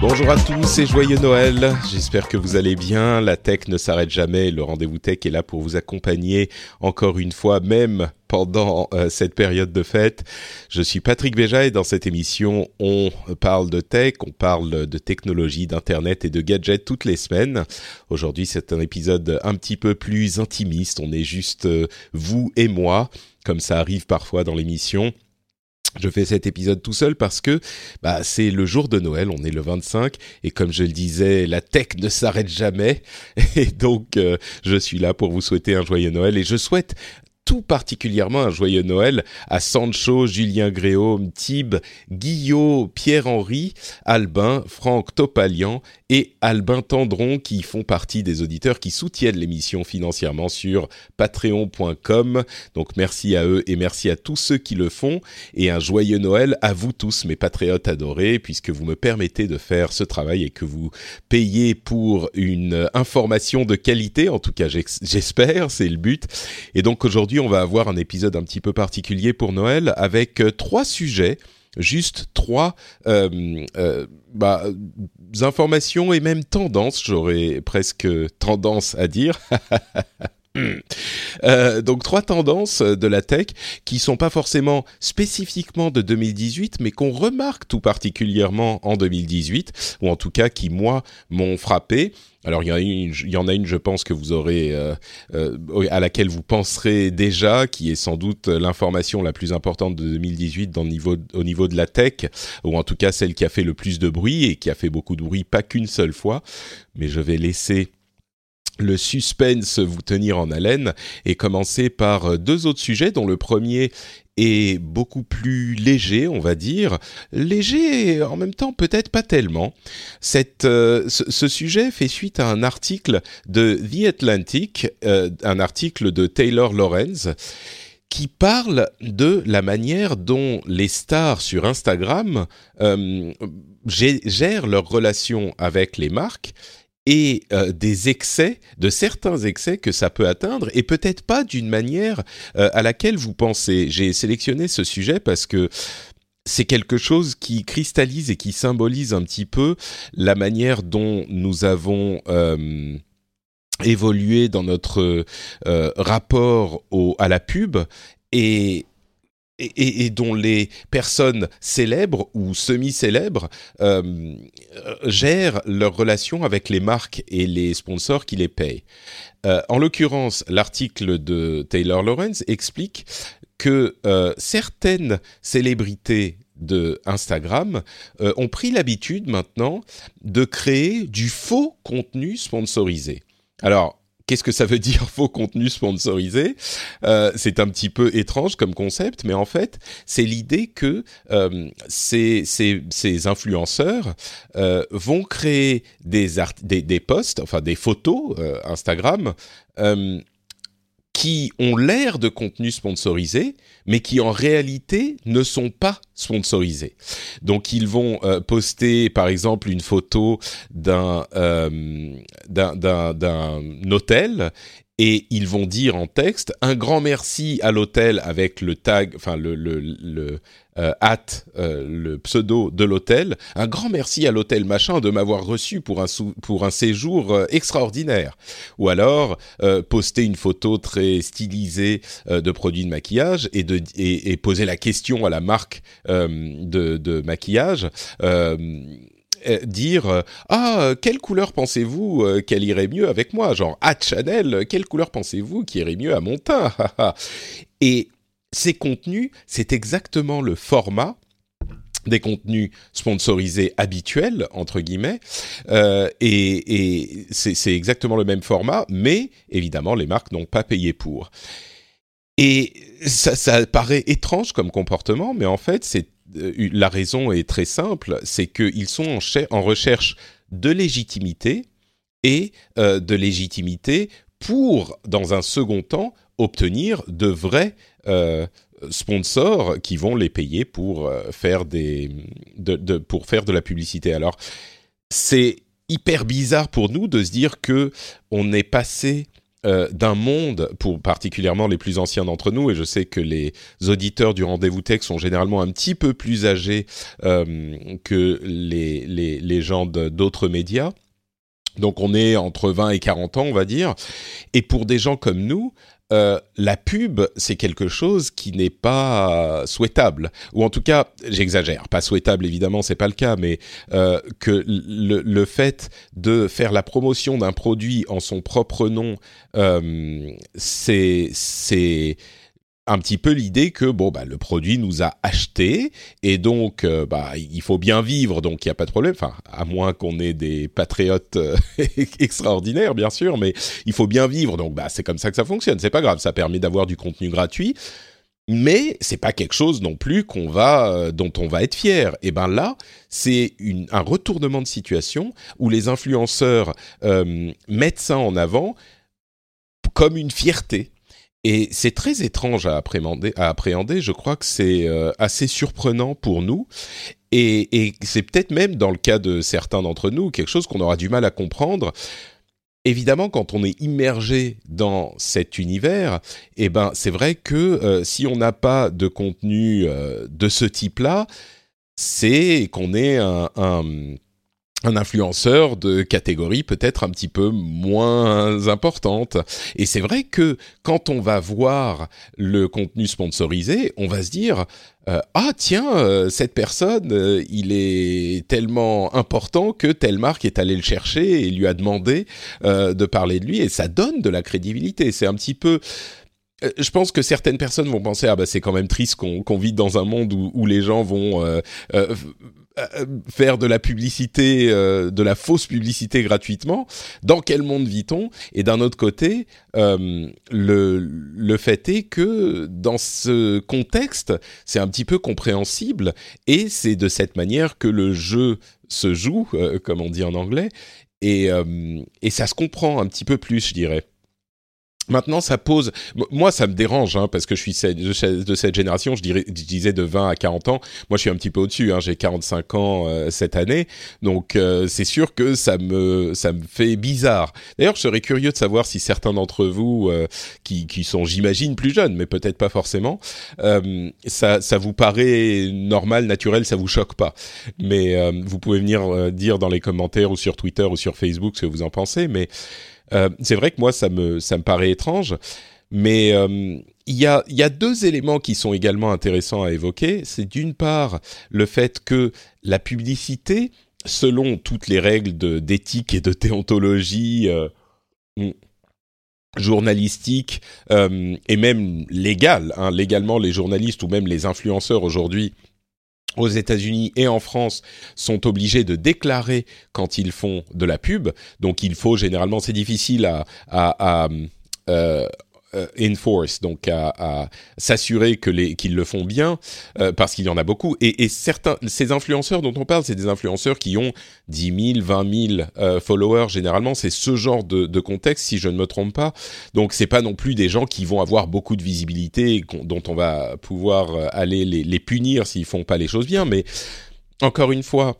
Bonjour à tous et joyeux Noël. J'espère que vous allez bien. La tech ne s'arrête jamais. Le rendez-vous tech est là pour vous accompagner encore une fois, même pendant euh, cette période de fête. Je suis Patrick Béja et dans cette émission, on parle de tech, on parle de technologie, d'internet et de gadgets toutes les semaines. Aujourd'hui, c'est un épisode un petit peu plus intimiste. On est juste euh, vous et moi, comme ça arrive parfois dans l'émission. Je fais cet épisode tout seul parce que bah, c'est le jour de Noël, on est le 25 et comme je le disais, la tech ne s'arrête jamais. Et donc euh, je suis là pour vous souhaiter un joyeux Noël et je souhaite tout particulièrement un joyeux Noël à Sancho, Julien Gréaume, Tib, Guillaume, Pierre-Henri, Albin, Franck Topalian et Albin Tendron qui font partie des auditeurs qui soutiennent l'émission financièrement sur patreon.com. Donc merci à eux et merci à tous ceux qui le font et un joyeux Noël à vous tous mes patriotes adorés puisque vous me permettez de faire ce travail et que vous payez pour une information de qualité, en tout cas j'espère, c'est le but. Et donc aujourd'hui on va avoir un épisode un petit peu particulier pour Noël avec euh, trois sujets juste trois euh, euh, bah, informations et même tendances, j'aurais presque tendance à dire. Euh, donc trois tendances de la tech qui sont pas forcément spécifiquement de 2018, mais qu'on remarque tout particulièrement en 2018, ou en tout cas qui moi m'ont frappé. Alors il y, en a une, je pense que vous aurez euh, euh, à laquelle vous penserez déjà, qui est sans doute l'information la plus importante de 2018 dans le niveau, au niveau de la tech, ou en tout cas celle qui a fait le plus de bruit et qui a fait beaucoup de bruit, pas qu'une seule fois. Mais je vais laisser le suspense vous tenir en haleine et commencer par euh, deux autres sujets dont le premier est beaucoup plus léger, on va dire. Léger en même temps peut-être pas tellement. Cette, euh, ce, sujet fait suite à un article de The Atlantic, euh, un article de Taylor Lorenz qui parle de la manière dont les stars sur Instagram gèrent leurs relations avec les marques et euh, des excès, de certains excès que ça peut atteindre, et peut-être pas d'une manière euh, à laquelle vous pensez. J'ai sélectionné ce sujet parce que c'est quelque chose qui cristallise et qui symbolise un petit peu la manière dont nous avons euh, évolué dans notre rapport à la pub et et, dont les personnes célèbres ou semi-célèbres euh, gèrent leurs relations avec les marques et les sponsors qui les payent. Euh, en l'occurrence, l'article de Taylor Lawrence explique que euh, certaines célébrités de Instagram euh, ont pris l'habitude maintenant de créer du faux contenu sponsorisé. Alors, Qu'est-ce que ça veut dire faux contenu sponsorisé euh, C'est un petit peu étrange comme concept, mais en fait, c'est l'idée que euh, ces, ces, ces, influenceurs euh, vont créer des, des, des, posts, enfin des photos euh, Instagram euh, qui ont l'air de contenu sponsorisé, mais qui en réalité ne sont pas sponsorisés. Donc ils vont euh, poster par exemple une photo d'un euh, d'un hôtel et ils vont dire en texte un grand merci à l'hôtel avec le tag, enfin le, le, le euh, euh, le pseudo de l'hôtel, un grand merci à l'hôtel machin de m'avoir reçu pour un, pour un séjour euh, extraordinaire. Ou alors euh, poster une photo très stylisée de produits de maquillage et, de, et, poser la question à la marque de, de, maquillage dire ah quelle couleur pensez-vous qu'elle irait mieux avec moi? Genre ah Chanel quelle couleur pensez-vous qui irait mieux à mon teint? Et ces contenus c'est exactement le format des contenus sponsorisés habituels entre guillemets euh, et, c'est exactement le même format mais évidemment les marques n'ont pas payé pour. Et ça, paraît étrange comme comportement mais en fait c'est euh, la raison est très simple c'est qu'ils sont en, recherche de légitimité et euh, de légitimité pour dans un second temps obtenir de vrais sponsors qui vont les payer pour euh, faire des de, pour faire de la publicité. Alors c'est hyper bizarre pour nous de se dire que on est passé euh, d'un monde, pour particulièrement les plus anciens d'entre nous, et je sais que les auditeurs du rendez-vous tech sont généralement un petit peu plus âgés euh, que les, les, les gens d'autres médias. Donc on est entre 20 et 40 ans, on va dire. Et pour des gens comme nous, euh, la pub, c'est quelque chose qui n'est pas souhaitable, ou en tout cas, j'exagère, pas souhaitable évidemment, c'est pas le cas, mais euh, que le, le, fait de faire la promotion d'un produit en son propre nom, euh, c'est c'est un petit peu l'idée que bon bah le produit nous a acheté et donc euh, bah il faut bien vivre donc il y a pas de problème. Enfin à moins qu'on ait des patriotes euh, extraordinaires bien sûr mais il faut bien vivre. Donc bah c'est comme ça que ça fonctionne. C'est pas grave. Ça permet d'avoir du contenu gratuit mais c'est pas quelque chose non plus qu'on va euh, dont on va être fier. Et ben là, c'est un retournement de situation où les influenceurs mettent ça en avant comme une fierté et c'est très étrange à appréhender. Je crois que c'est euh, assez surprenant pour nous. Et, c'est peut-être même dans le cas de certains d'entre nous quelque chose qu'on aura du mal à comprendre. Évidemment, quand on est immergé dans cet univers, eh ben, c'est vrai que euh, si on n'a pas de contenu euh, de ce type-là, c'est qu'on est un un influenceur de catégorie peut-être un petit peu moins importante. Et c'est vrai que quand on va voir le contenu sponsorisé, on va se dire euh, ah tiens euh, cette personne euh, il est tellement important que telle marque est allée le chercher et lui a demandé de parler de lui et ça donne de la crédibilité. C'est un petit peu je pense que certaines personnes vont penser ah bah c'est quand même triste qu'on vit dans un monde où, où les gens vont euh, euh, faire de la publicité, euh, de la fausse publicité gratuitement. Dans quel monde vit-on? Et d'un autre côté, euh, le, le fait est que dans ce contexte, c'est un petit peu compréhensible et c'est de cette manière que le jeu se joue, comme on dit en anglais, et, et ça se comprend un petit peu plus, je dirais. Maintenant, ça pose. Moi, ça me dérange hein, parce que je suis de cette génération. Je, dirais, disais de 20 à 40 ans. Moi, je suis un petit peu au-dessus. Hein, J'ai 45 ans euh, cette année, donc euh, c'est sûr que ça me ça me fait bizarre. D'ailleurs, je serais curieux de savoir si certains d'entre vous euh, qui qui sont, j'imagine, plus jeunes, mais peut-être pas forcément, ça ça vous paraît normal, naturel, ça vous choque pas. Mais vous pouvez venir dire dans les commentaires ou sur Twitter ou sur Facebook ce que vous en pensez. Mais euh, c'est vrai que moi, ça me, ça me paraît étrange, mais euh, il y, a, y a deux éléments qui sont également intéressants à évoquer. C'est d'une part le fait que la publicité, selon toutes les règles d'éthique et de déontologie euh, hmm, journalistique et même légale, hein, légalement les journalistes ou même les influenceurs aujourd'hui aux États-Unis et en France sont obligés de déclarer quand ils font de la pub. Donc il faut généralement, c'est difficile à, à, à euh, enforce, donc à, s'assurer que les qu'ils le font bien, euh, parce qu'il y en a beaucoup. Et, et, certains, ces influenceurs dont on parle, c'est des influenceurs qui ont 10 000, 20 000 euh, followers. Généralement, c'est ce genre de, de, contexte, si je ne me trompe pas. Donc, c'est pas non plus des gens qui vont avoir beaucoup de visibilité, dont on va pouvoir euh, aller les, les punir s'ils font pas les choses bien. Mais encore une fois,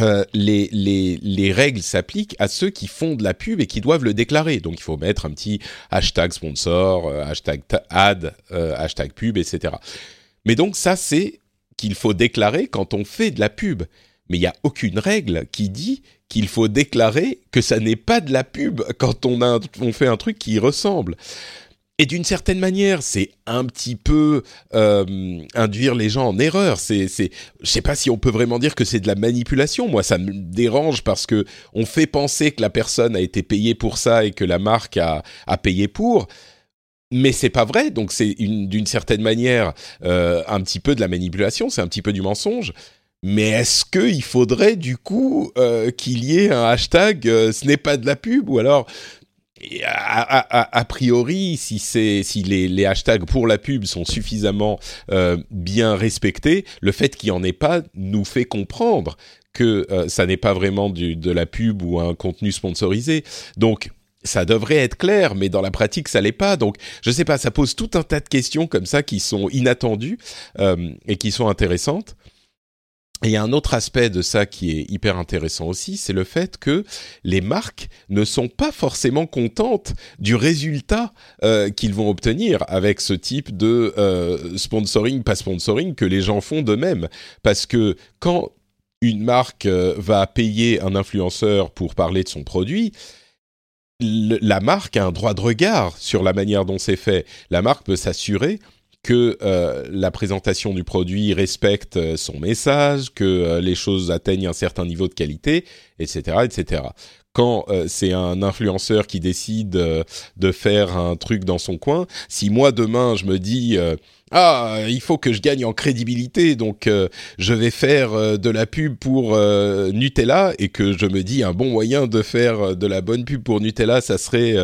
euh, les, les, les, règles s'appliquent à ceux qui font de la pub et qui doivent le déclarer. Donc il faut mettre un petit hashtag sponsor, euh, hashtag ad, euh, hashtag pub, etc. Mais donc ça, c'est qu'il faut déclarer quand on fait de la pub. Mais il n'y a aucune règle qui dit qu'il faut déclarer que ça n'est pas de la pub quand on, a, fait un truc qui ressemble. Et d'une certaine manière, c'est un petit peu euh, induire les gens en erreur. C'est, c'est, je sais pas si on peut vraiment dire que c'est de la manipulation. Moi, ça me dérange parce que on fait penser que la personne a été payée pour ça et que la marque a, payé pour. Mais c'est pas vrai. Donc c'est d'une certaine manière euh, un petit peu de la manipulation. C'est un petit peu du mensonge. Mais est-ce qu'il faudrait du coup qu'il y ait un hashtag ce n'est pas de la pub? Ou alors a, priori, si, si les, les, hashtags pour la pub sont suffisamment bien respectés, le fait qu'il n'y en ait pas nous fait comprendre que ça n'est pas vraiment du, de la pub ou un contenu sponsorisé. Donc, ça devrait être clair, mais dans la pratique, ça l'est pas. Donc, je sais pas, ça pose tout un tas de questions comme ça qui sont inattendues euh, et qui sont intéressantes. Et un autre aspect de ça qui est hyper intéressant aussi, c'est le fait que les marques ne sont pas forcément contentes du résultat euh, qu'ils vont obtenir avec ce type de euh, sponsoring, pas sponsoring, que les gens font d'eux-mêmes. Parce que quand une marque va payer un influenceur pour parler de son produit, la marque a un droit de regard sur la manière dont c'est fait. La marque peut s'assurer que euh, la présentation du produit respecte euh, son message, que euh, les choses atteignent un certain niveau de qualité, etc., etc. Quand c'est un influenceur qui décide de faire un truc dans son coin, si moi demain je me dis ah, il faut que je gagne en crédibilité, donc euh, je vais faire euh, de la pub pour euh, Nutella et que je me dis un bon moyen de faire de la bonne pub pour Nutella, ça serait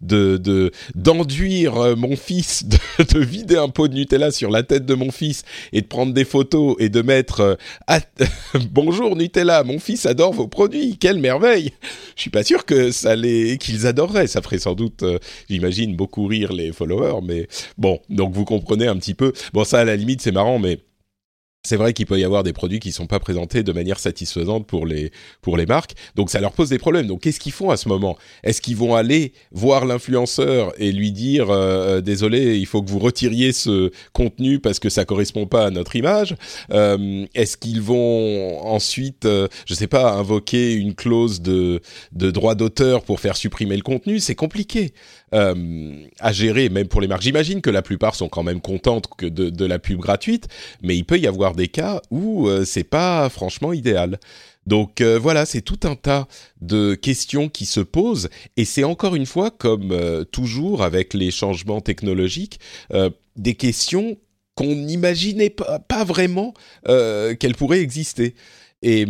de d'enduire mon fils, de, vider un pot de Nutella sur la tête de mon fils et de prendre des photos et de mettre bonjour Nutella, mon fils adore vos produits, quelle merveille. Je suis pas sûr que ça les qu'ils adoreraient, ça ferait sans doute, j'imagine beaucoup rire les followers, mais bon, donc vous comprenez un petit peu. Bon, ça, à la limite, c'est marrant, mais c'est vrai qu'il peut y avoir des produits qui sont pas présentés de manière satisfaisante pour les pour les marques, donc ça leur pose des problèmes. Donc qu'est-ce qu'ils font à ce moment? Est-ce qu'ils vont aller voir l'influenceur et lui dire euh, euh, désolé, il faut que vous retiriez ce contenu parce que ça correspond pas à notre image? Euh, Est-ce qu'ils vont ensuite, je sais pas, invoquer une clause de de droit d'auteur pour faire supprimer le contenu? C'est compliqué. À gérer, même pour les marques. J'imagine que la plupart sont quand même contentes que de, de la pub gratuite, mais il peut y avoir des cas où euh, c'est pas franchement idéal. Donc euh, voilà, c'est tout un tas de questions qui se posent et c'est encore une fois, comme euh, toujours avec les changements technologiques, des questions qu'on n'imaginait pas, pas, vraiment qu'elles pourraient exister. Et,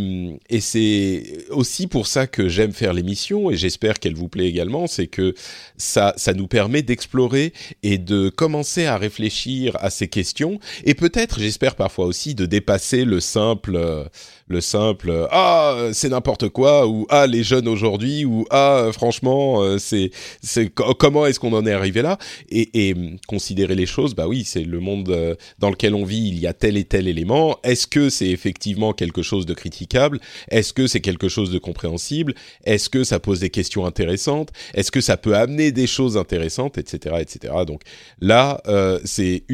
c'est aussi pour ça que j'aime faire l'émission et j'espère qu'elle vous plaît également, c'est que ça, ça nous permet d'explorer et de commencer à réfléchir à ces questions. Et peut-être, j'espère parfois aussi, de dépasser le simple le simple ah c'est n'importe quoi ou ah les jeunes aujourd'hui ou ah franchement euh, c'est c'est comment est-ce qu'on en est arrivé là? Et, et considérer les choses bah oui c'est le monde euh, dans lequel on vit il y a tel et tel élément. Est-ce que c'est effectivement quelque chose de critiquable est-ce que c'est quelque chose de compréhensible? Est-ce que ça pose des questions intéressantes? Est-ce que ça peut amener des choses intéressantes etc etc donc là euh, c'est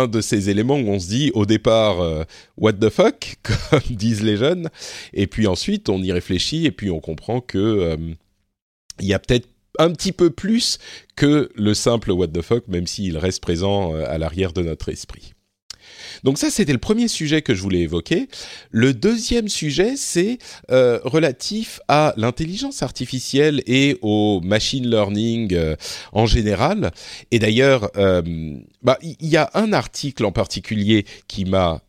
un de ces éléments où on se dit au départ what the fuck comme disent les jeunes. Et puis ensuite, on y réfléchit et puis on comprend que euh, il y a peut-être un petit peu plus que le simple what the fuck, même s'il reste présent euh, à l'arrière de notre esprit. Donc ça, c'était le premier sujet que je voulais évoquer. Le deuxième sujet, c'est euh, relatif à l'intelligence artificielle et au machine learning en général. Et d'ailleurs, bah, il y a un article en particulier qui m'a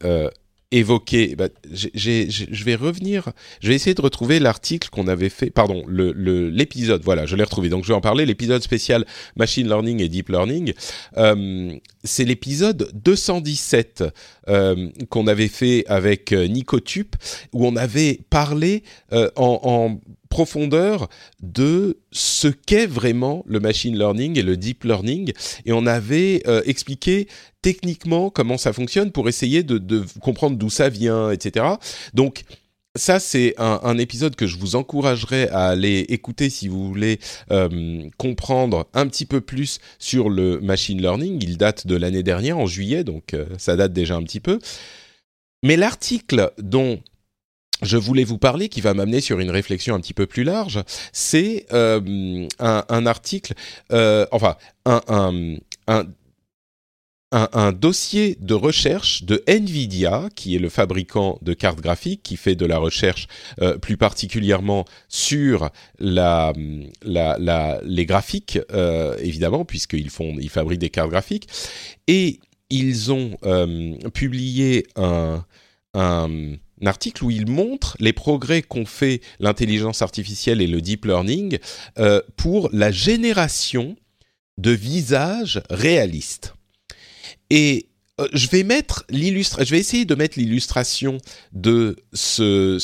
évoqué. Bah, je vais revenir. Je vais essayer de retrouver l'article qu'on avait fait. Pardon, l'épisode. Le, voilà, je l'ai retrouvé. Donc je vais en parler. L'épisode spécial machine learning et deep learning. Euh, c'est l'épisode 217 euh, qu'on avait fait avec euh, Nico Tup, où on avait parlé en, en profondeur de ce qu'est vraiment le machine learning et le deep learning. Et on avait euh, expliqué techniquement comment ça fonctionne pour essayer de, comprendre d'où ça vient, etc. Donc, ça, c'est un, épisode que je vous encouragerais à aller écouter si vous voulez euh, comprendre un petit peu plus sur le machine learning. Il date de l'année dernière, en juillet, donc euh, ça date déjà un petit peu. Mais l'article dont je voulais vous parler, qui va m'amener sur une réflexion un petit peu plus large, c'est euh, un, article, euh, enfin, un, dossier de recherche de Nvidia, qui est le fabricant de cartes graphiques, qui fait de la recherche euh, plus particulièrement sur les graphiques, évidemment, puisqu'ils ils fabriquent des cartes graphiques, et ils ont publié un article où il montre les progrès qu'ont fait l'intelligence artificielle et le deep learning euh, pour la génération de visages réalistes. Et euh, je vais mettre je vais essayer de mettre l'illustration de ce,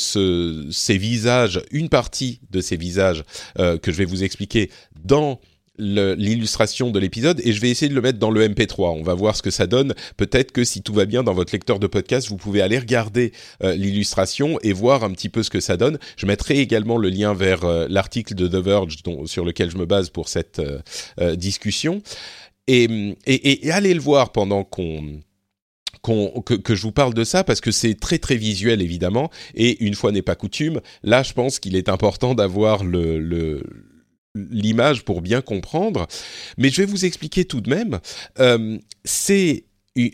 ces visages, une partie de ces visages euh, que je vais vous expliquer dans l'illustration de l'épisode et je vais essayer de le mettre dans le MP3. On va voir ce que ça donne. Peut-être que si tout va bien dans votre lecteur de podcast, vous pouvez aller regarder euh, l'illustration et voir un petit peu ce que ça donne. Je mettrai également le lien vers l'article de The Verge sur lequel je me base pour cette discussion. Et, et, allez le voir pendant qu'on que, que, je vous parle de ça parce que c'est très très visuel évidemment et une fois n'est pas coutume, là je pense qu'il est important d'avoir le, le l'image pour bien comprendre, mais je vais vous expliquer tout de même. Euh, c'est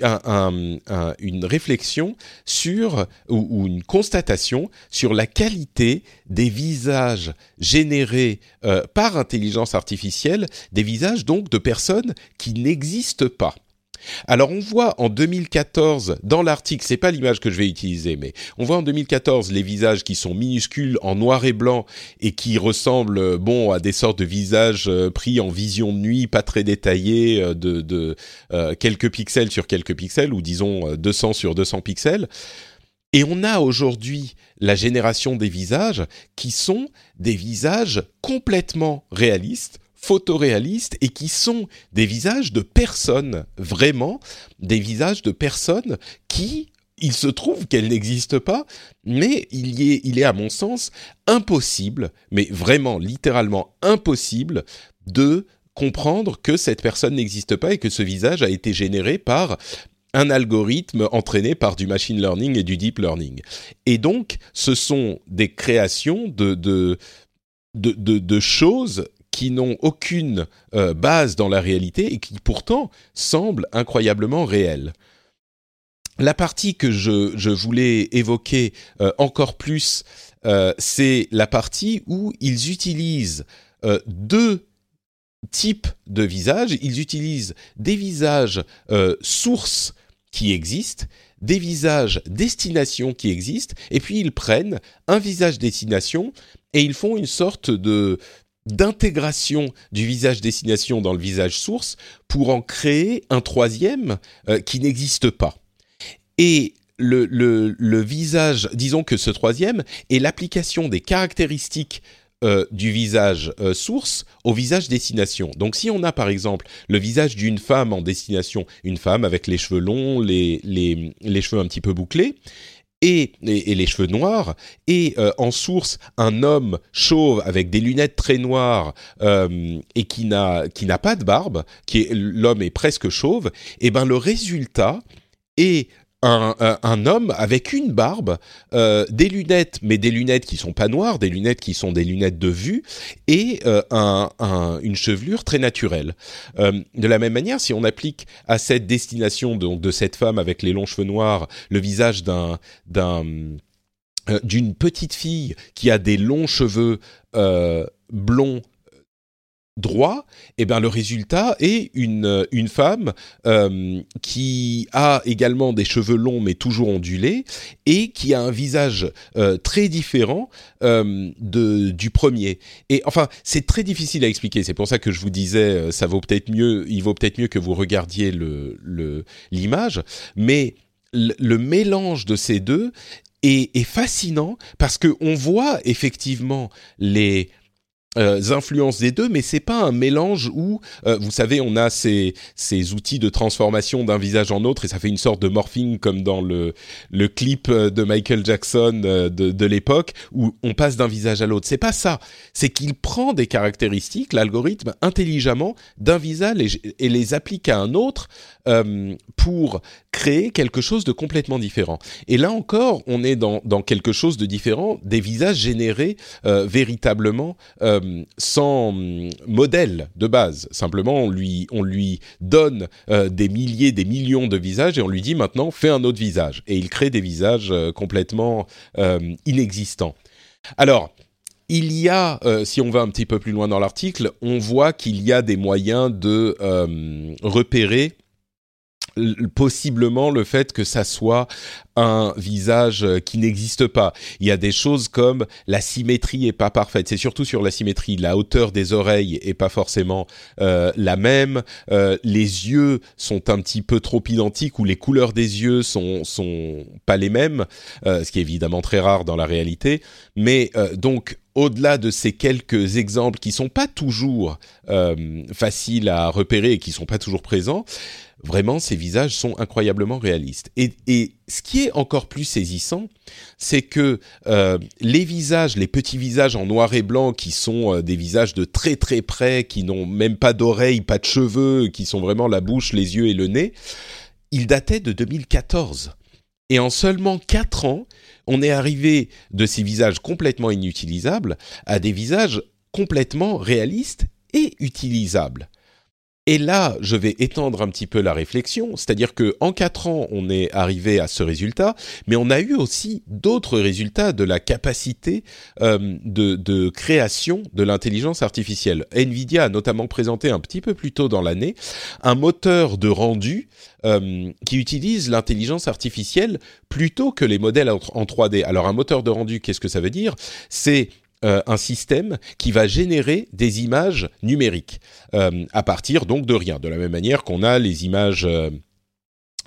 un, un, une réflexion sur ou, ou, une constatation sur la qualité des visages générés euh, par intelligence artificielle, des visages donc de personnes qui n'existent pas. Alors on voit en 2014 dans l'article, c'est pas l'image que je vais utiliser, mais on voit en 2014 les visages qui sont minuscules en noir et blanc et qui ressemblent bon à des sortes de visages euh, pris en vision de nuit, pas très détaillés, euh, de, euh, quelques pixels sur quelques pixels ou disons 200 sur 200 pixels. Et on a aujourd'hui la génération des visages qui sont des visages complètement réalistes, photoréalistes et qui sont des visages de personnes, vraiment des visages de personnes qui, il se trouve qu'elles n'existent pas, mais il, y est, il est à mon sens impossible, mais vraiment littéralement impossible, de comprendre que cette personne n'existe pas et que ce visage a été généré par un algorithme entraîné par du machine learning et du deep learning. Et donc, ce sont des créations de, de, de, de choses qui n'ont aucune euh, base dans la réalité et qui pourtant semblent incroyablement réelles. La partie que je, voulais évoquer euh, encore plus, euh, c'est la partie où ils utilisent deux types de visages. Ils utilisent des visages sources qui existent, des visages destination qui existent, et puis ils prennent un visage destination et ils font une sorte de d'intégration du visage destination dans le visage source pour en créer un troisième euh, qui n'existe pas. Et le, visage, disons que ce troisième est l'application des caractéristiques euh, du visage euh, source au visage destination. Donc si on a par exemple le visage d'une femme en destination, une femme avec les cheveux longs, les cheveux un petit peu bouclés, et, les cheveux noirs, et euh, en source un homme chauve avec des lunettes très noires euh, et qui n'a pas de barbe, qui l'homme est presque chauve, et ben le résultat est un, homme avec une barbe, euh, des lunettes, mais des lunettes qui sont pas noires, des lunettes qui sont des lunettes de vue, et euh, une chevelure très naturelle. Euh, de la même manière, si on applique à cette destination donc de cette femme avec les longs cheveux noirs le visage d'un d'une petite fille qui a des longs cheveux blonds droit, et eh bien le résultat est une, une femme euh, qui a également des cheveux longs mais toujours ondulés et qui a un visage euh, très différent euh, de, du premier. Et enfin, c'est très difficile à expliquer. C'est pour ça que je vous disais, ça vaut peut-être mieux, il vaut peut-être mieux que vous regardiez le l'image, mais le, mélange de ces deux est, est fascinant parce que on voit effectivement les euh, influences des deux, mais c'est pas un mélange où, euh, vous savez, on a ces, ces outils de transformation d'un visage en autre et ça fait une sorte de morphing comme dans le, le clip euh, de Michael Jackson de, de l'époque où on passe d'un visage à l'autre. C'est pas ça. C'est qu'il prend des caractéristiques, l'algorithme, intelligemment d'un visage et, et, les applique à un autre euh, pour créer quelque chose de complètement différent. Et là encore, on est dans, dans quelque chose de différent, des visages générés euh, véritablement sans hum, modèle de base. Simplement, on lui, on lui donne euh, des milliers, des millions de visages et on lui dit maintenant, fais un autre visage. Et il crée des visages euh, complètement euh, inexistants. Alors, il y a, si on va un petit peu plus loin dans l'article, on voit qu'il y a des moyens de repérer possiblement le fait que ça soit un visage euh, qui n'existe pas. Il y a des choses comme la symétrie est pas parfaite. C'est surtout sur la symétrie. La hauteur des oreilles est pas forcément euh, la même. Euh, les yeux sont un petit peu trop identiques ou les couleurs des yeux sont sont pas les mêmes, euh, ce qui est évidemment très rare dans la réalité. Mais euh, donc au-delà de ces quelques exemples qui sont pas toujours euh, faciles à repérer et qui sont pas toujours présents, vraiment ces visages sont incroyablement réalistes. Et, ce qui est encore plus saisissant, c'est que euh, les visages, les petits visages en noir et blanc, qui sont euh, des visages de très très près, qui n'ont même pas d'oreilles, pas de cheveux, qui sont vraiment la bouche, les yeux et le nez, ils dataient de 2014. Et en seulement 4 ans, on est arrivé de ces visages complètement inutilisables à des visages complètement réalistes et utilisables. Et là, je vais étendre un petit peu la réflexion, c'est-à-dire que en quatre ans, on est arrivé à ce résultat, mais on a eu aussi d'autres résultats de la capacité euh, de, création de l'intelligence artificielle. Nvidia a notamment présenté un petit peu plus tôt dans l'année un moteur de rendu euh, qui utilise l'intelligence artificielle plutôt que les modèles en 3D. Alors un moteur de rendu, qu'est-ce que ça veut dire? C'est euh, un système qui va générer des images numériques euh, à partir donc de rien. De la même manière qu'on a les images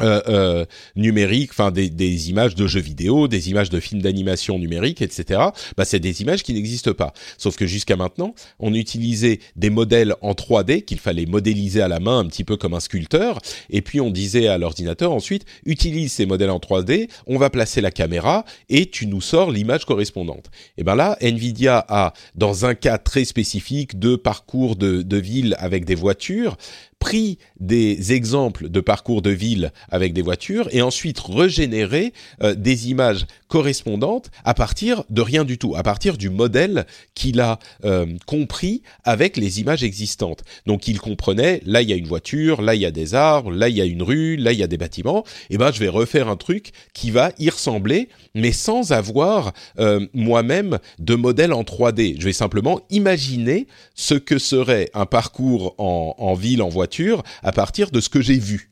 euh, euh, numériques, enfin des, des, images de jeux vidéo, des images de films d'animation numérique, etc. Bah, c'est des images qui n'existent pas. Sauf que jusqu'à maintenant, on utilisait des modèles en 3D qu'il fallait modéliser à la main, un petit peu comme un sculpteur, et puis on disait à l'ordinateur ensuite utilise ces modèles en 3D, on va placer la caméra et tu nous sors l'image correspondante. Et ben là, Nvidia a dans un cas très spécifique de parcours de, de ville avec des voitures pris des exemples de parcours de ville avec des voitures et ensuite régénéré euh, des images correspondantes à partir de rien du tout, à partir du modèle qu'il a euh, compris avec les images existantes. Donc il comprenait, là il y a une voiture, là il y a des arbres, là il y a une rue, là il y a des bâtiments, et ben je vais refaire un truc qui va y ressembler, mais sans avoir euh, moi-même de modèle en 3D. Je vais simplement imaginer ce que serait un parcours en, en ville, en voiture, à partir de ce que j'ai vu.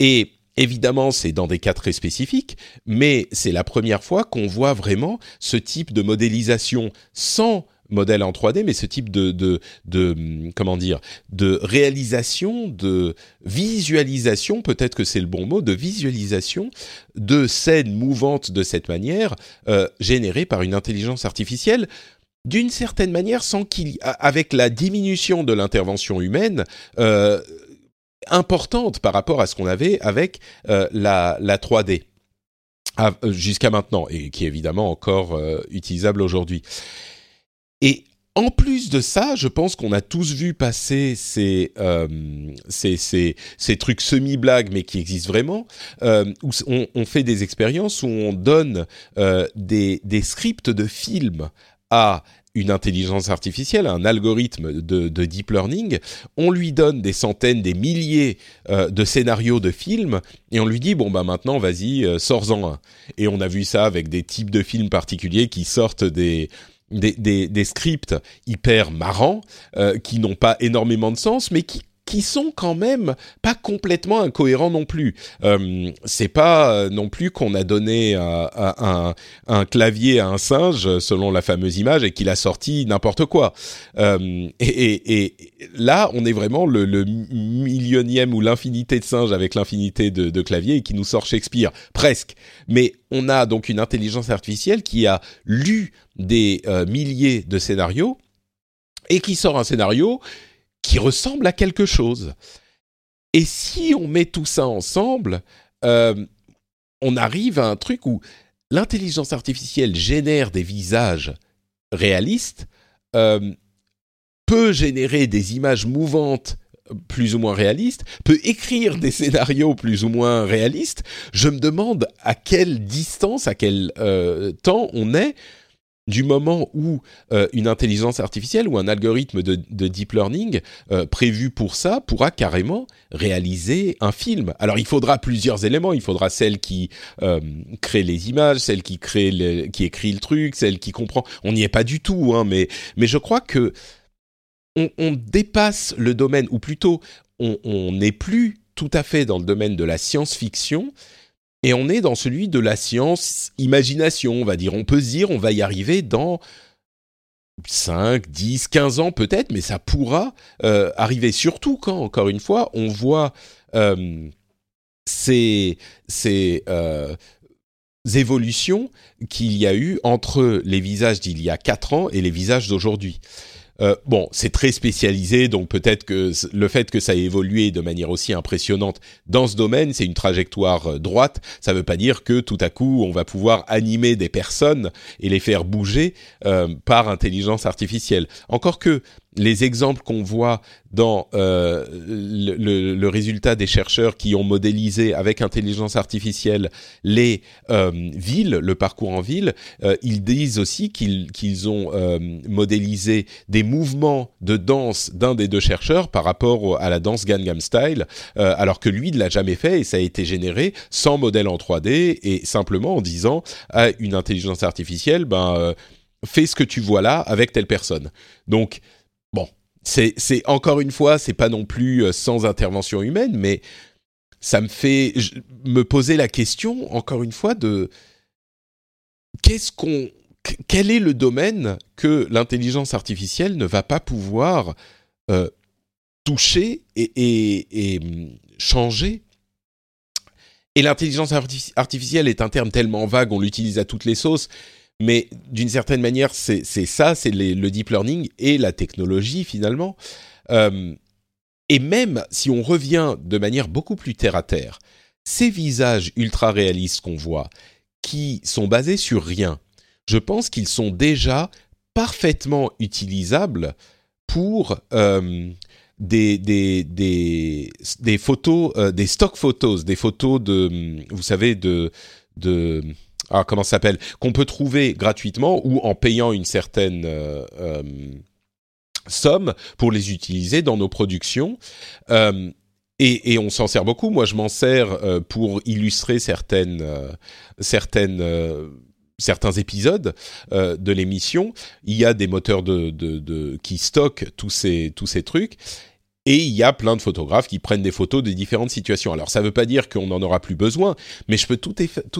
Et Évidemment, c'est dans des cas très spécifiques, mais c'est la première fois qu'on voit vraiment ce type de modélisation sans modèle en 3D, mais ce type de, de, de comment dire, de réalisation, de visualisation, peut-être que c'est le bon mot, de visualisation de scènes mouvantes de cette manière, euh, générées par une intelligence artificielle d'une certaine manière, sans qu'il, avec la diminution de l'intervention humaine euh, importante par rapport à ce qu'on avait avec euh, la, la 3D euh, jusqu'à maintenant et qui est évidemment encore euh, utilisable aujourd'hui. Et en plus de ça, je pense qu'on a tous vu passer ces, ces, ces, ces, trucs semi-blagues, mais qui existent vraiment, où on, fait des expériences où on donne des, des scripts de films à une intelligence artificielle, un algorithme de, de, deep learning, on lui donne des centaines, des milliers euh, de scénarios de films et on lui dit bon bah maintenant vas-y euh, sors-en un. Et on a vu ça avec des types de films particuliers qui sortent des, des scripts hyper marrants euh, qui n'ont pas énormément de sens mais qui qui sont quand même pas complètement incohérents non plus. Euh, c'est pas euh, non plus qu'on a donné un, un, clavier à un singe selon la fameuse image et qu'il a sorti n'importe quoi. Euh, et, là, on est vraiment le, millionième ou l'infinité de singes avec l'infinité de, de claviers et qui nous sort Shakespeare, presque. Mais on a donc une intelligence artificielle qui a lu des euh, milliers de scénarios et qui sort un scénario qui ressemble à quelque chose. Et si on met tout ça ensemble, euh, on arrive à un truc où l'intelligence artificielle génère des visages réalistes, euh, peut générer des images mouvantes plus ou moins réalistes, peut écrire des scénarios plus ou moins réalistes. Je me demande à quelle distance, à quel euh, temps on est du moment où euh, une intelligence artificielle ou un algorithme de, de deep learning euh, prévu pour ça pourra carrément réaliser un film. Alors il faudra plusieurs éléments. Il faudra celle qui euh, crée les images, celle qui crée, qui écrit le truc, celle qui comprend. On n'y est pas du tout, hein, mais mais je crois que on, on dépasse le domaine, ou plutôt on n'est plus tout à fait dans le domaine de la science-fiction. Et on est dans celui de la science-imagination, on va dire. On peut se dire, on va y arriver dans 5, 10, 15 ans peut-être, mais ça pourra euh, arriver. Surtout quand, encore une fois, on voit euh, ces, ces euh, évolutions qu'il y a eu entre les visages d'il y a 4 ans et les visages d'aujourd'hui. Euh, bon, c'est très spécialisé, donc peut-être que le fait que ça ait évolué de manière aussi impressionnante dans ce domaine, c'est une trajectoire euh, droite. Ça ne veut pas dire que tout à coup, on va pouvoir animer des personnes et les faire bouger euh, par intelligence artificielle. Encore que les exemples qu'on voit dans euh, le, résultat des chercheurs qui ont modélisé avec intelligence artificielle les euh, villes, le parcours en ville, euh, ils disent aussi qu'ils ont modélisé des mouvements de danse d'un des deux chercheurs par rapport à la danse Gangnam Style, alors que lui ne l'a jamais fait et ça a été généré sans modèle en 3D et simplement en disant à une intelligence artificielle, ben fais ce que tu vois là avec telle personne. Donc C'est encore une fois, c'est pas non plus euh, sans intervention humaine, mais ça me fait me poser la question encore une fois de qu'est-ce qu'on quel est le domaine que l'intelligence artificielle ne va pas pouvoir euh, toucher et, hum, changer? Et l'intelligence artificielle est un terme tellement vague, on l'utilise à toutes les sauces, mais d'une certaine manière, c'est ça, c'est le deep learning et la technologie finalement. Euh, et même si on revient de manière beaucoup plus terre à terre, ces visages ultra réalistes qu'on voit, qui sont basés sur rien, je pense qu'ils sont déjà parfaitement utilisables pour euh, des, des, des, des photos, euh, des stock photos, des photos de, vous savez, de, de ah, comment s'appelle, qu'on peut trouver gratuitement ou en payant une certaine euh, euh, somme pour les utiliser dans nos productions. Euh, et, on s'en sert beaucoup. Moi, je m'en sers pour illustrer certaines, certains épisodes de l'émission. Il y a des moteurs qui stockent tous ces, tous ces trucs. Et il y a plein de photographes qui prennent des photos de différentes situations. Alors ça ne veut pas dire qu'on n'en aura plus besoin, mais je peux tout,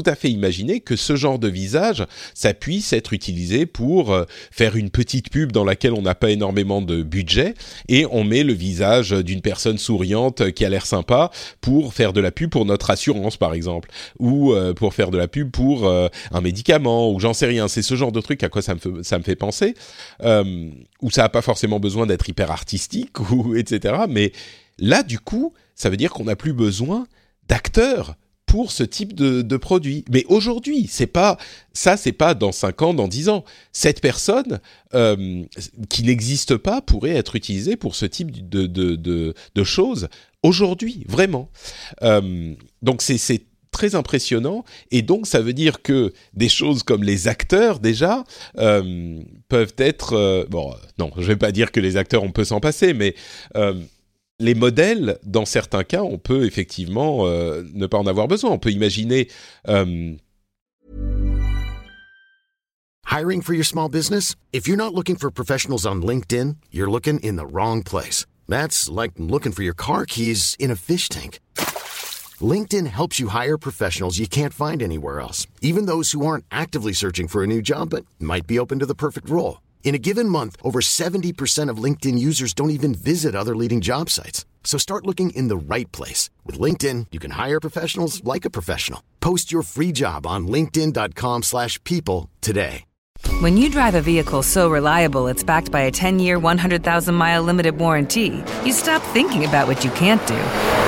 à fait imaginer que ce genre de visage, ça puisse être utilisé pour euh, faire une petite pub dans laquelle on n'a pas énormément de budget et on met le visage d'une personne souriante qui a l'air sympa pour faire de la pub pour notre assurance par exemple, ou euh, pour faire de la pub pour euh, un médicament, ou j'en sais rien. C'est ce genre de truc à quoi ça me fait, penser, où ça n'a pas forcément besoin d'être hyper artistique, ou etc mais là, du coup, ça veut dire qu'on n'a plus besoin d'acteurs pour ce type de, produit. Mais aujourd'hui, c'est pas ça, c'est pas dans 5 ans, dans 10 ans. Cette personne euh, qui n'existe pas pourrait être utilisée pour ce type de, de, de, de choses aujourd'hui, vraiment. Euh, donc c'est très impressionnant et donc ça veut dire que des choses comme les acteurs déjà euh, peuvent être euh, bon non je vais pas dire que les acteurs on peut s'en passer mais euh, les modèles, dans certains cas, on peut effectivement euh, ne pas en avoir besoin. On peut imaginer. Euh... Hiring for your small business? If you're not looking for professionals on LinkedIn, you're looking in the wrong place. That's like looking for your car keys in a fish tank. LinkedIn helps you hire professionals you can't find anywhere else, even those who aren't actively searching for a new job but might be open to the perfect role. In a given month, over 70% of LinkedIn users don't even visit other leading job sites. So start looking in the right place. With LinkedIn, you can hire professionals like a professional. Post your free job on linkedin.com slash people today. When you drive a vehicle so reliable it's backed by a 10-year, 100,000-mile limited warranty, you stop thinking about what you can't do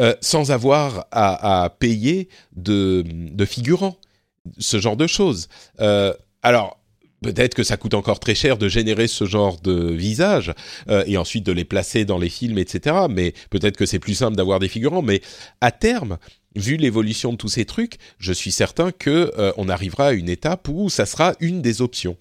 euh, sans avoir à, payer de, figurants. Ce genre de choses. Euh, alors, Peut-être que ça coûte encore très cher de générer ce genre de visage euh, et ensuite de les placer dans les films, etc. Mais peut-être que c'est plus simple d'avoir des figurants. Mais à terme, vu l'évolution de tous ces trucs, je suis certain que on arrivera à une étape où ça sera une des options.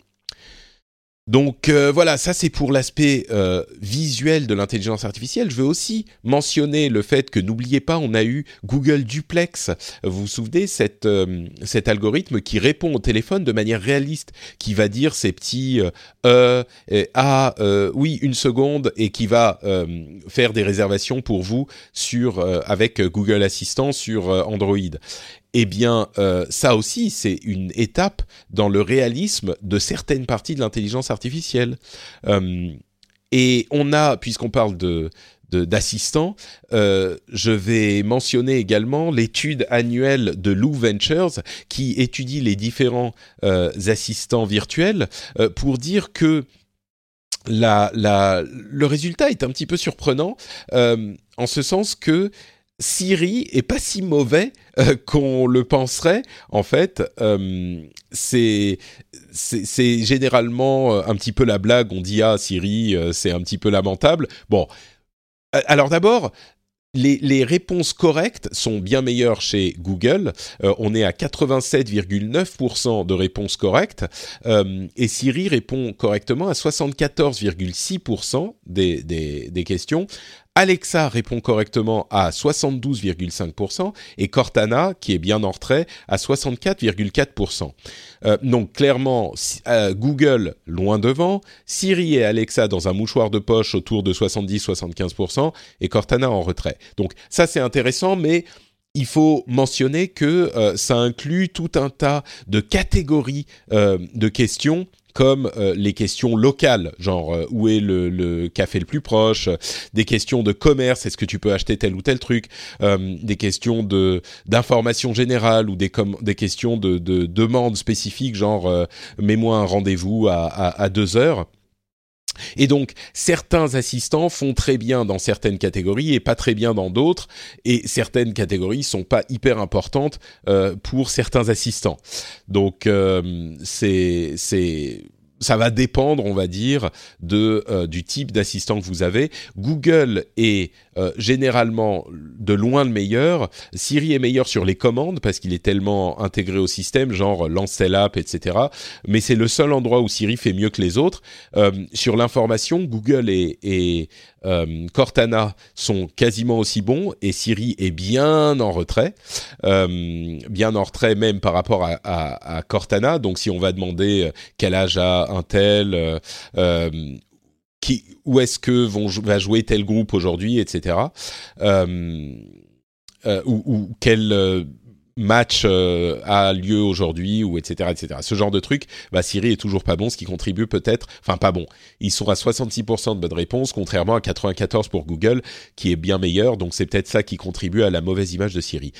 Donc euh, voilà, ça c'est pour l'aspect euh, visuel de l'intelligence artificielle. Je veux aussi mentionner le fait que n'oubliez pas, on a eu Google Duplex. Vous vous souvenez cet euh, cet algorithme qui répond au téléphone de manière réaliste, qui va dire ces petits euh, ah oui une seconde et qui va faire des réservations pour vous sur avec Google Assistant sur Android eh bien, euh, ça aussi, c'est une étape dans le réalisme de certaines parties de l'intelligence artificielle. Euh, et on a, puisqu'on parle de d'assistants, euh, je vais mentionner également l'étude annuelle de Lou Ventures qui étudie les différents assistants virtuels pour dire que la, le résultat est un petit peu surprenant en ce sens que Siri est pas si mauvais euh, qu'on le penserait. En fait, euh, c'est généralement euh, un petit peu la blague. On dit ah Siri, c'est un petit peu lamentable. Bon, alors d'abord. Les, réponses correctes sont bien meilleures chez Google. on est à 87,9% de réponses correctes et Siri répond correctement à 74,6% des, des, des questions, Alexa répond correctement à 72,5% et Cortana, qui est bien en retrait, à 64,4%. Euh, donc clairement, euh, Google loin devant, Siri et Alexa dans un mouchoir de poche autour de 70-75% et Cortana en retrait. Donc ça c'est intéressant, mais il faut mentionner que euh, ça inclut tout un tas de catégories de questions comme euh, les questions locales, genre euh, où est le, café le plus proche, des questions de commerce, est-ce que tu peux acheter tel ou tel truc, euh, des questions de d'information générale ou des, des questions de, de demandes spécifiques, genre mets-moi un rendez-vous à, à, à deux heures. Et donc, certains assistants font très bien dans certaines catégories et pas très bien dans d'autres, et certaines catégories sont pas hyper importantes euh, pour certains assistants. Donc, euh, c'est c'est ça va dépendre, on va dire, de euh, du type d'assistant que vous avez. Google est euh, généralement de loin le meilleur. Siri est meilleur sur les commandes parce qu'il est tellement intégré au système, genre lancer l'app, etc. Mais c'est le seul endroit où Siri fait mieux que les autres. Euh, sur l'information, Google et, Cortana sont quasiment aussi bons et Siri est bien en retrait, bien en retrait même par rapport à, à, Cortana. Donc si on va demander quel âge a un tel, euh, euh, qui, où est-ce que vont, va jouer tel groupe aujourd'hui, etc. Euh, ou, ou, quel match a lieu aujourd'hui ou etc etc ce genre de truc bah Siri est toujours pas bon ce qui contribue peut-être enfin pas bon. Ils sont à 66% de bonnes réponses contrairement à 94 pour Google qui est bien meilleur donc c'est peut-être ça qui contribue à la mauvaise image de Siri.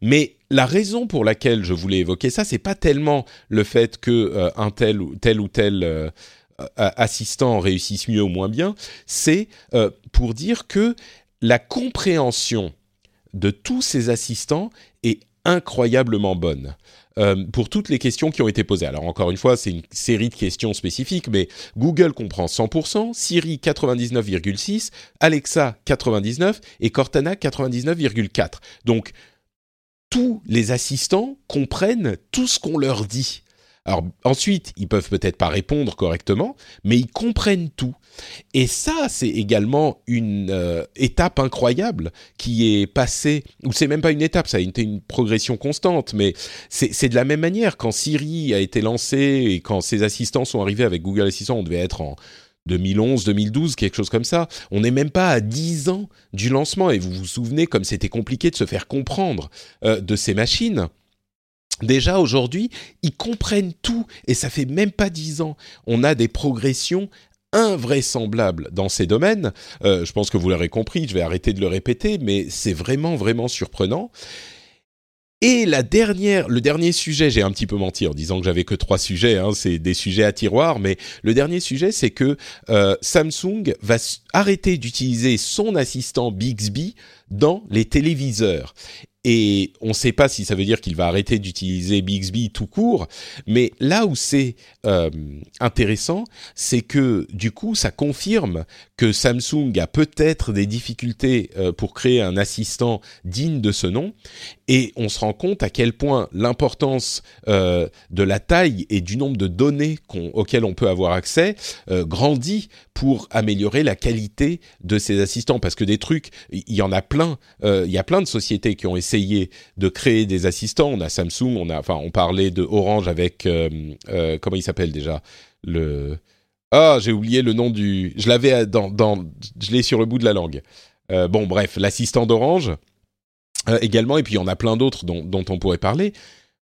Mais la raison pour laquelle je voulais évoquer ça, c'est pas tellement le fait que euh, un tel ou tel ou tel euh, assistant réussisse mieux ou moins bien, c'est euh, pour dire que la compréhension de tous ces assistants est incroyablement bonne. pour toutes les questions qui ont été posées. Alors encore une fois, c'est une série de questions spécifiques, mais Google comprend 100%, Siri 99,6%, Alexa 99% et Cortana 99,4. Donc tous les assistants comprennent tout ce qu'on leur dit. Alors ensuite, ils peuvent peut-être pas répondre correctement, mais ils comprennent tout. Et ça, c'est également une euh, étape incroyable qui est passée, ou c'est même pas une étape, ça a été une progression constante, mais c'est de la même manière. Quand Siri a été lancé et quand ses assistants sont arrivés avec Google Assistant, on devait être en 2011, 2012, quelque chose comme ça. On n'est même pas à 10 ans du lancement et vous vous souvenez comme c'était compliqué de se faire comprendre euh, de ces machines. Déjà aujourd'hui, ils comprennent tout et ça fait même pas 10 ans. On a des progressions invraisemblables dans ces domaines. Euh, je pense que vous l'aurez compris, je vais arrêter de le répéter, mais c'est vraiment, vraiment surprenant. Et la dernière, le dernier sujet, j'ai un petit peu menti en disant que j'avais que trois sujets, hein, c'est des sujets à tiroir, mais le dernier sujet, c'est que euh, Samsung va arrêter d'utiliser son assistant Bixby dans les téléviseurs. Et on ne sait pas si ça veut dire qu'il va arrêter d'utiliser Bixby tout court, mais là où c'est euh, intéressant, c'est que du coup, ça confirme que Samsung a peut-être des difficultés euh, pour créer un assistant digne de ce nom, et on se rend compte à quel point l'importance euh, de la taille et du nombre de données auxquelles on peut avoir accès euh, grandit pour améliorer la qualité de ces assistants. Parce que des trucs, il y en a plein. Il y a plein de sociétés qui ont essayé de créer des assistants. On a Samsung, on a, enfin, on parlait de Orange avec comment il s'appelle déjà? Le ah, j'ai oublié le nom du. Je l'avais dans, dans. Je l'ai sur le bout de la langue. Euh, bon, bref, l'assistant d'Orange euh, également, et puis en a plein d'autres dont, on pourrait parler.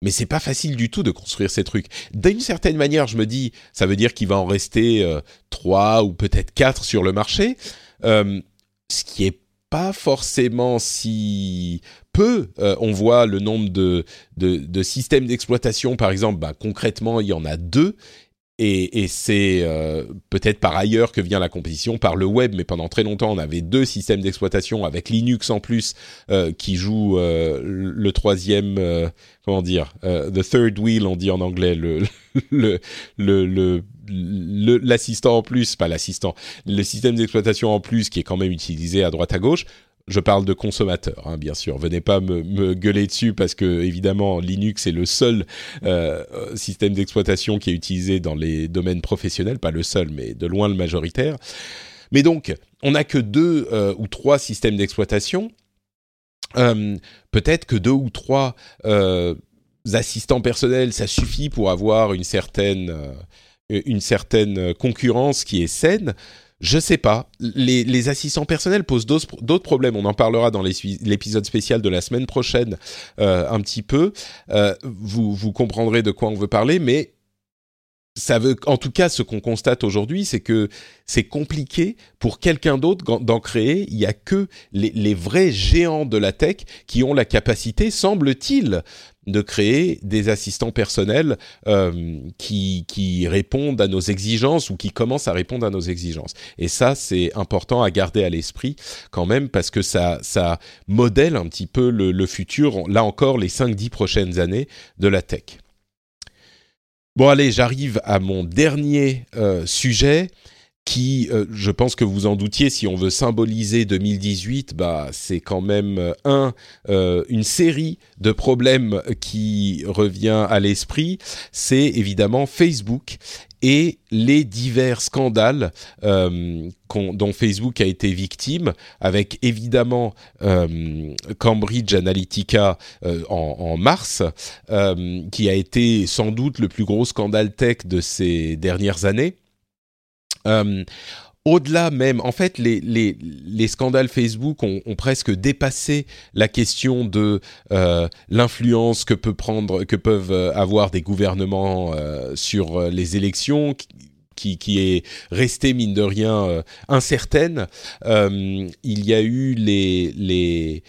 Mais c'est pas facile du tout de construire ces trucs. D'une certaine manière, je me dis, ça veut dire qu'il va en rester euh, trois ou peut-être quatre sur le marché, ce qui est pas forcément si peu. on voit le nombre de, de, de systèmes d'exploitation, par exemple, bah, concrètement, il y en a deux, et, c'est euh, peut-être par ailleurs que vient la compétition, par le web, mais pendant très longtemps, on avait deux systèmes d'exploitation avec Linux en plus euh, qui joue euh, le troisième, comment dire, the third wheel, on dit en anglais, le le le l'assistant en plus, pas l'assistant, le système d'exploitation en plus qui est quand même utilisé à droite à gauche je parle de consommateurs, hein, bien sûr. Venez pas me, gueuler dessus parce que évidemment Linux est le seul euh, système d'exploitation qui est utilisé dans les domaines professionnels, pas le seul, mais de loin le majoritaire. Mais donc, on n'a que deux euh, ou trois systèmes d'exploitation. Euh, peut-être que deux ou trois assistants personnels, ça suffit pour avoir une certaine une certaine concurrence qui est saine. Je sais pas. Les, assistants personnels posent d'autres problèmes. On en parlera dans l'épisode spécial de la semaine prochaine euh, un petit peu. Euh, vous, vous comprendrez de quoi on veut parler, mais ça veut, en tout cas, ce qu'on constate aujourd'hui, c'est que c'est compliqué pour quelqu'un d'autre d'en créer. Il y a que les, les, vrais géants de la tech qui ont la capacité, semble-t-il, de créer des assistants personnels euh, qui, répondent à nos exigences ou qui commencent à répondre à nos exigences. Et ça, c'est important à garder à l'esprit quand même parce que ça, modèle un petit peu le, le futur, là encore, les 5-10 prochaines années de la tech. Bon allez, j'arrive à mon dernier euh, sujet qui, euh, je pense que vous en doutiez, si on veut symboliser 2018, bah c'est quand même euh, un une série de problèmes qui revient à l'esprit. C'est évidemment Facebook et les divers scandales euh, dont Facebook a été victime, avec évidemment euh, Cambridge Analytica euh, en, en, mars, qui a été sans doute le plus gros scandale tech de ces dernières années au-delà même, en fait, les, les, les scandales Facebook ont, presque dépassé la question de euh, l'influence que peut prendre, que peuvent euh, avoir des gouvernements euh, sur euh, les élections. Qui, qui est restée mine de rien incertaine. il y a eu les les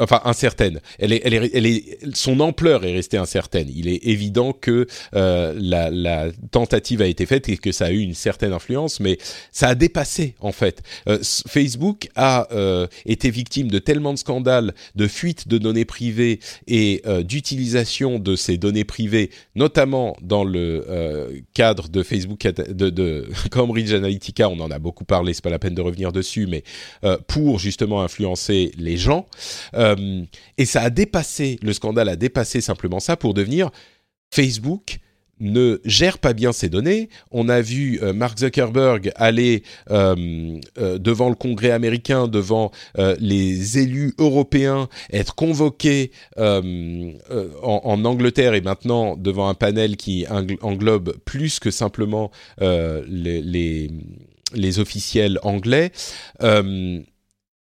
enfin incertaine. Elle est, elle est, elle est, son ampleur est restée incertaine. Il est évident que euh, la, la, tentative a été faite et que ça a eu une certaine influence, mais ça a dépassé en fait. Euh, Facebook a euh, été victime de tellement de scandales, de fuites de données privées et euh, d'utilisation de ces données privées, notamment dans le euh, cadre de Facebook, de, de Cambridge Analytica. On en a beaucoup parlé, c'est pas la peine de revenir dessus, mais pour justement influencer les gens. Et ça a dépassé, le scandale a dépassé simplement ça pour devenir Facebook ne gère pas bien ses données. On a vu euh, Mark Zuckerberg aller euh, devant le Congrès américain, devant les élus européens, être convoqué en, Angleterre et maintenant devant un panel qui englobe plus que simplement les, les, officiels anglais.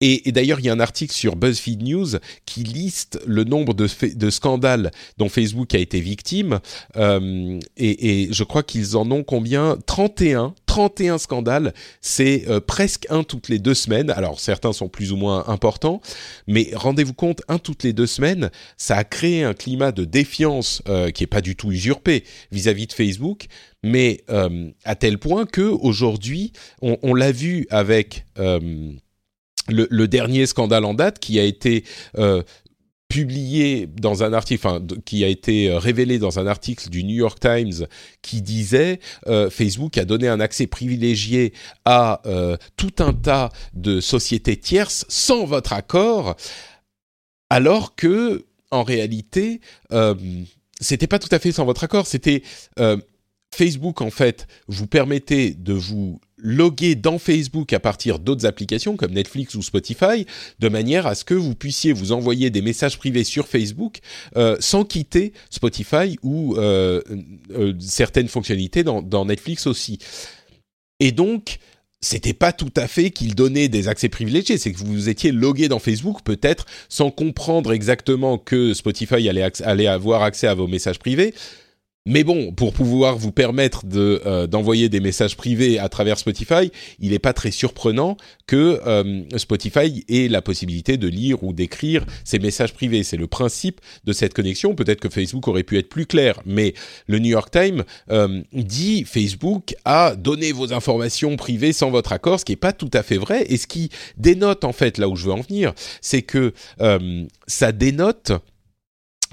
Et, d'ailleurs, il y a un article sur BuzzFeed News qui liste le nombre de, scandales dont Facebook a été victime. Euh, et, je crois qu'ils en ont combien? 31. 31 scandales, c'est euh, presque un toutes les deux semaines. Alors certains sont plus ou moins importants, mais rendez-vous compte, un toutes les deux semaines, ça a créé un climat de défiance euh, qui est pas du tout usurpé vis-à-vis de Facebook, mais à tel point que aujourd'hui, on l'a vu avec le, dernier scandale en date qui a été euh, publié dans un article, enfin, qui a été révélé dans un article du New York Times qui disait Facebook a donné un accès privilégié à tout un tas de sociétés tierces sans votre accord, alors que en réalité, euh, c'était pas tout à fait sans votre accord. C'était Facebook en fait vous permettait de vous loguer dans Facebook à partir d'autres applications comme Netflix ou Spotify, de manière à ce que vous puissiez vous envoyer des messages privés sur Facebook euh, sans quitter Spotify ou euh, euh, certaines fonctionnalités dans, Netflix aussi. Et donc, c'était pas tout à fait qu'il donnait des accès privilégiés, c'est que vous étiez logué dans Facebook peut-être sans comprendre exactement que Spotify allait, allait avoir accès à vos messages privés mais bon, pour pouvoir vous permettre de euh, d'envoyer des messages privés à travers Spotify, il n'est pas très surprenant que euh, Spotify ait la possibilité de lire ou d'écrire ces messages privés. C'est le principe de cette connexion. Peut-être que Facebook aurait pu être plus clair, mais le New York Times euh, dit Facebook a donné vos informations privées sans votre accord, ce qui n'est pas tout à fait vrai. Et ce qui dénote en fait là où je veux en venir, c'est que ça dénote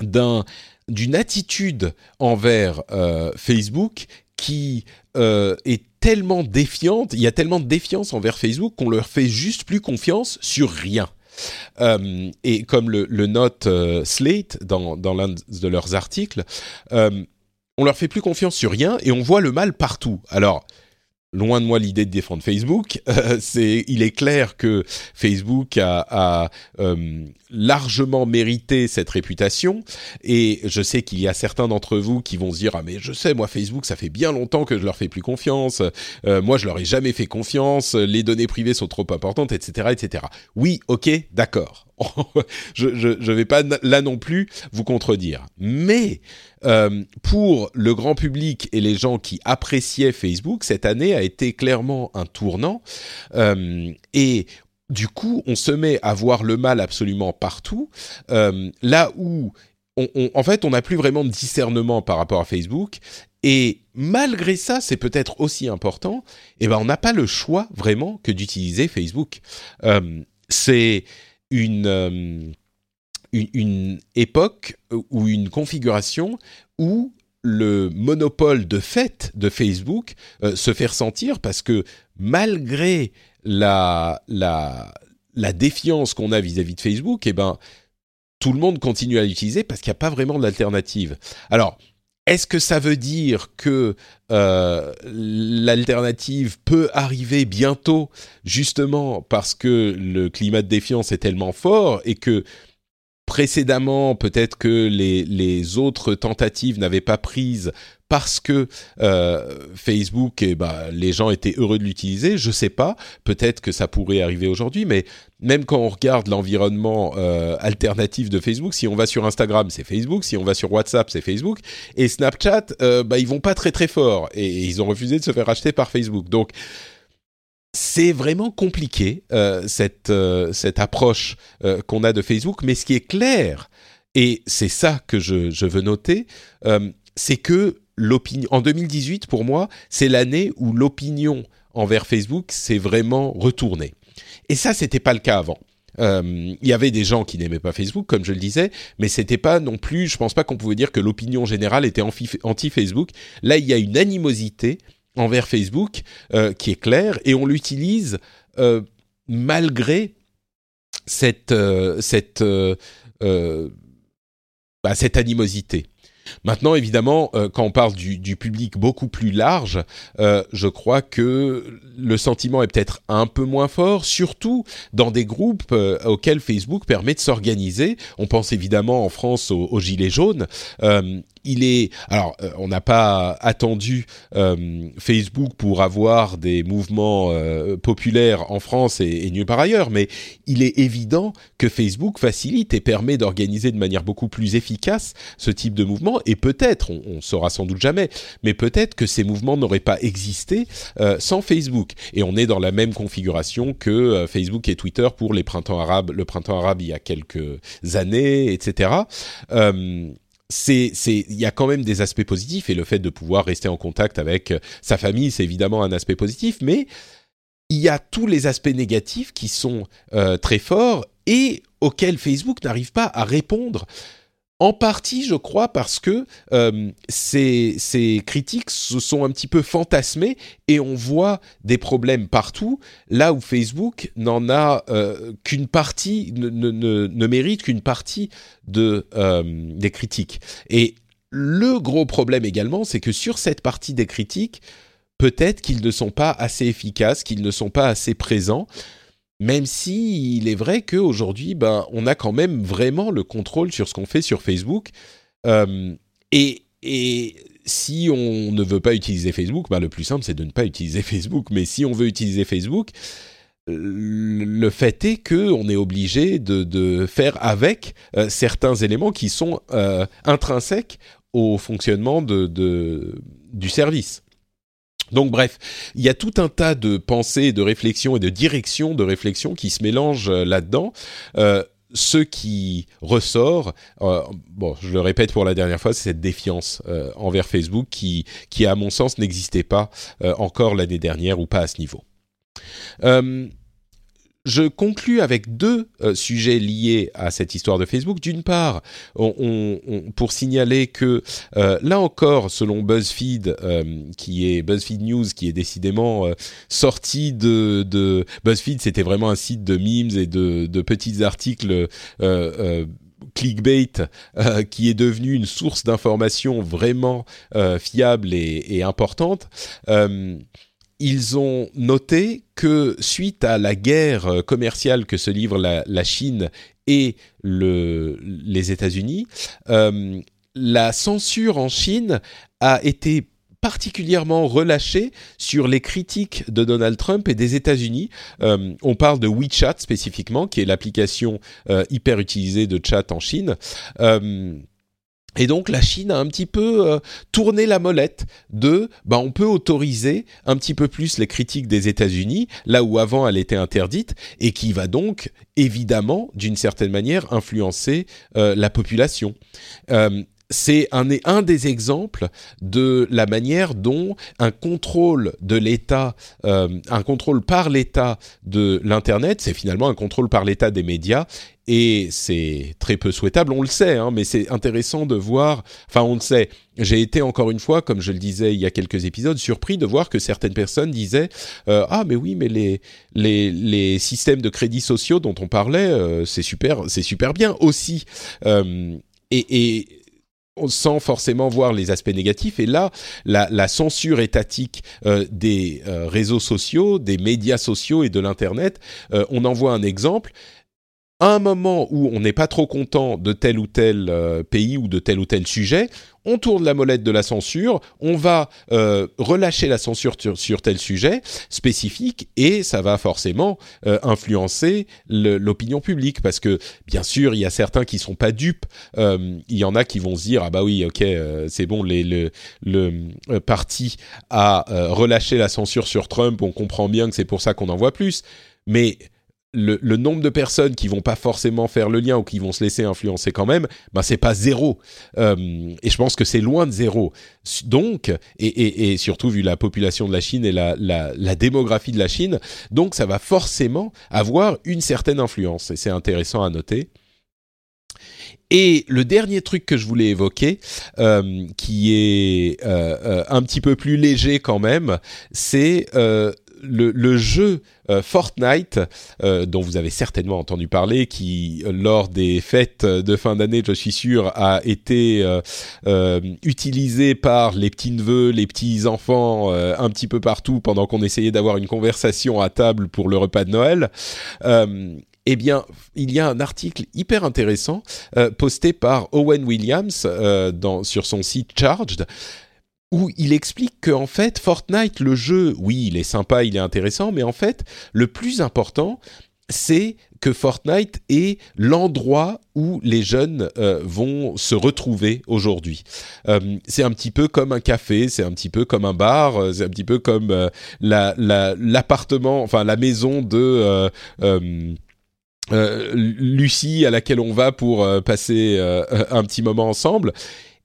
d'un d'une attitude envers euh, Facebook qui euh, est tellement défiante, il y a tellement de défiance envers Facebook qu'on leur fait juste plus confiance sur rien. Euh, et comme le, note Slate dans, l'un de leurs articles, on leur fait plus confiance sur rien et on voit le mal partout. Alors, loin de moi l'idée de défendre Facebook. Euh, c'est, il est clair que Facebook a, a euh, largement mérité cette réputation, et je sais qu'il y a certains d'entre vous qui vont se dire ah mais je sais moi Facebook ça fait bien longtemps que je leur fais plus confiance, euh, moi je leur ai jamais fait confiance, les données privées sont trop importantes, etc., etc. Oui, ok, d'accord. je, je, vais pas là non plus vous contredire, mais euh, pour le grand public et les gens qui appréciaient Facebook, cette année a été clairement un tournant. Euh, et du coup, on se met à voir le mal absolument partout, euh, là où, en fait, on n'a plus vraiment de discernement par rapport à Facebook. Et malgré ça, c'est peut-être aussi important. Eh ben, on n'a pas le choix vraiment que d'utiliser Facebook. c'est une une, époque ou une configuration où le monopole de fait de Facebook euh, se fait ressentir parce que malgré la, la, la défiance qu'on a vis-à-vis de Facebook, eh ben, tout le monde continue à l'utiliser parce qu'il n'y a pas vraiment d'alternative. Alors, est-ce que ça veut dire que euh, l'alternative peut arriver bientôt, justement parce que le climat de défiance est tellement fort et que précédemment, peut-être que les, les autres tentatives n'avaient pas prise parce que euh, Facebook, et eh ben, les gens étaient heureux de l'utiliser. Je sais pas. Peut-être que ça pourrait arriver aujourd'hui, mais même quand on regarde l'environnement euh, alternatif de Facebook, si on va sur Instagram, c'est Facebook. Si on va sur WhatsApp, c'est Facebook. Et Snapchat, euh, bah, ils vont pas très très fort et, et ils ont refusé de se faire acheter par Facebook. Donc c'est vraiment compliqué euh, cette euh, cette approche euh, qu'on a de Facebook, mais ce qui est clair et c'est ça que je, je veux noter, c'est que l'opinion en 2018 pour moi, c'est l'année où l'opinion envers Facebook s'est vraiment retournée. Et ça, c'était pas le cas avant. Il y avait des gens qui n'aimaient pas Facebook, comme je le disais, mais c'était pas non plus. Je pense pas qu'on pouvait dire que l'opinion générale était anti-Facebook. Là, il y a une animosité envers Facebook euh, qui est clair et on l'utilise euh, malgré cette, euh, bah, cette animosité. Maintenant, évidemment, quand on parle du, du, public beaucoup plus large, je crois que le sentiment est peut-être un peu moins fort, surtout dans des groupes auxquels Facebook permet de s'organiser. On pense évidemment en France aux, aux Gilets jaunes il est alors euh, on n'a pas attendu euh, Facebook pour avoir des mouvements euh, populaires en France et, et nulle part ailleurs, mais il est évident que Facebook facilite et permet d'organiser de manière beaucoup plus efficace ce type de mouvement et peut-être, on, on saura sans doute jamais, mais peut-être que ces mouvements n'auraient pas existé sans Facebook. Et on est dans la même configuration que Facebook et Twitter pour les printemps arabes, le printemps arabe il y a quelques années, etc c'est il y a quand même des aspects positifs et le fait de pouvoir rester en contact avec euh, sa famille c'est évidemment un aspect positif mais il y a tous les aspects négatifs qui sont euh, très forts et auxquelles Facebook n'arrive pas à répondre en partie, je crois, parce que euh, ces, critiques se sont un petit peu fantasmées et on voit des problèmes partout, là où Facebook n'en a euh, qu'une partie, ne mérite qu'une partie de, euh, des critiques. Et le gros problème également, c'est que sur cette partie des critiques, peut-être qu'ils ne sont pas assez efficaces, qu'ils ne sont pas assez présents. Même si il est vrai qu'aujourd'hui, ben, on a quand même vraiment le contrôle sur ce qu'on fait sur Facebook. Euh, et, et, si on ne veut pas utiliser Facebook, ben, le plus simple, c'est de ne pas utiliser Facebook. Mais si on veut utiliser Facebook, le fait est que on est obligé de, de faire avec euh, certains éléments qui sont euh, intrinsèques au fonctionnement de, de, du service. Donc bref, il y a tout un tas de pensées, de réflexions et de directions de réflexion qui se mélangent euh, là-dedans. Euh, ce qui ressort, euh, bon, je le répète pour la dernière fois, c'est cette défiance envers Facebook qui, à mon sens, n'existait pas encore l'année dernière ou pas à ce niveau. Je conclus avec deux euh, sujets liés à cette histoire de Facebook. D'une part, on, on, pour signaler que euh, là encore, selon BuzzFeed, euh, qui est BuzzFeed News, qui est décidément euh, sorti de, de BuzzFeed, c'était vraiment un site de memes et de, de petits articles. Euh, clickbait euh, qui est devenu une source d'information vraiment euh, fiable et, et importante. Euh, ils ont noté que suite à la guerre commerciale que se livrent la, Chine et le, les États-Unis, euh, la censure en Chine a été particulièrement relâchée sur les critiques de Donald Trump et des États-Unis. Euh, on parle de WeChat spécifiquement, qui est l'application euh, hyper utilisée de chat en Chine. Euh, et donc la Chine a un petit peu euh, tourné la molette de, bah on peut autoriser un petit peu plus les critiques des États-Unis là où avant elle était interdite et qui va donc évidemment d'une certaine manière influencer euh, la population. Euh, c'est un, un, des exemples de la manière dont un contrôle de l'État, euh, un contrôle par l'État de l'Internet, c'est finalement un contrôle par l'État des médias, et c'est très peu souhaitable, on le sait, hein, mais c'est intéressant de voir, enfin on le sait, j'ai été encore une fois, comme je le disais il y a quelques épisodes, surpris de voir que certaines personnes disaient euh, ah mais oui mais les les les systèmes de crédits sociaux dont on parlait euh, c'est super super bien aussi. Euh, et, et sans forcément voir les aspects négatifs. Et là, la, censure étatique euh, des euh, réseaux sociaux, des médias sociaux et de l'Internet, euh, on en voit un exemple un moment où on n'est pas trop content de tel ou tel euh, pays ou de tel ou tel sujet, on tourne la molette de la censure, on va euh, relâcher la censure sur, tel sujet spécifique et ça va forcément euh, influencer l'opinion publique parce que bien sûr il y a certains qui sont pas dupes, il y en a qui vont se dire ah bah oui ok c'est bon le, le parti a relâché la censure sur Trump, on comprend bien que c'est pour ça qu'on en voit plus, mais le, le, nombre de personnes qui vont pas forcément faire le lien ou qui vont se laisser influencer quand même, ben c'est pas zéro. Euh, et je pense que c'est loin de zéro. Donc, et, et, et, surtout vu la population de la Chine et la, la, la, démographie de la Chine, donc ça va forcément avoir une certaine influence. Et c'est intéressant à noter. Et le dernier truc que je voulais évoquer, euh, qui est euh, euh, un petit peu plus léger quand même, c'est euh, le, le, jeu euh, Fortnite, euh, dont vous avez certainement entendu parler, qui lors des fêtes de fin d'année, je suis sûr, a été euh, utilisé par les petits neveux, les petits enfants, un petit peu partout pendant qu'on essayait d'avoir une conversation à table pour le repas de Noël. Eh bien, il y a un article hyper intéressant euh, posté par Owen Williams euh, dans, sur son site Charged où il explique qu'en fait, Fortnite, le jeu, oui, il est sympa, il est intéressant, mais en fait, le plus important, c'est que Fortnite est l'endroit où les jeunes euh, vont se retrouver aujourd'hui. Euh, c'est un petit peu comme un café, c'est un petit peu comme un bar, euh, c'est un petit peu comme euh, l'appartement, la, enfin la maison de euh, Lucie à laquelle on va pour euh, passer euh, un petit moment ensemble,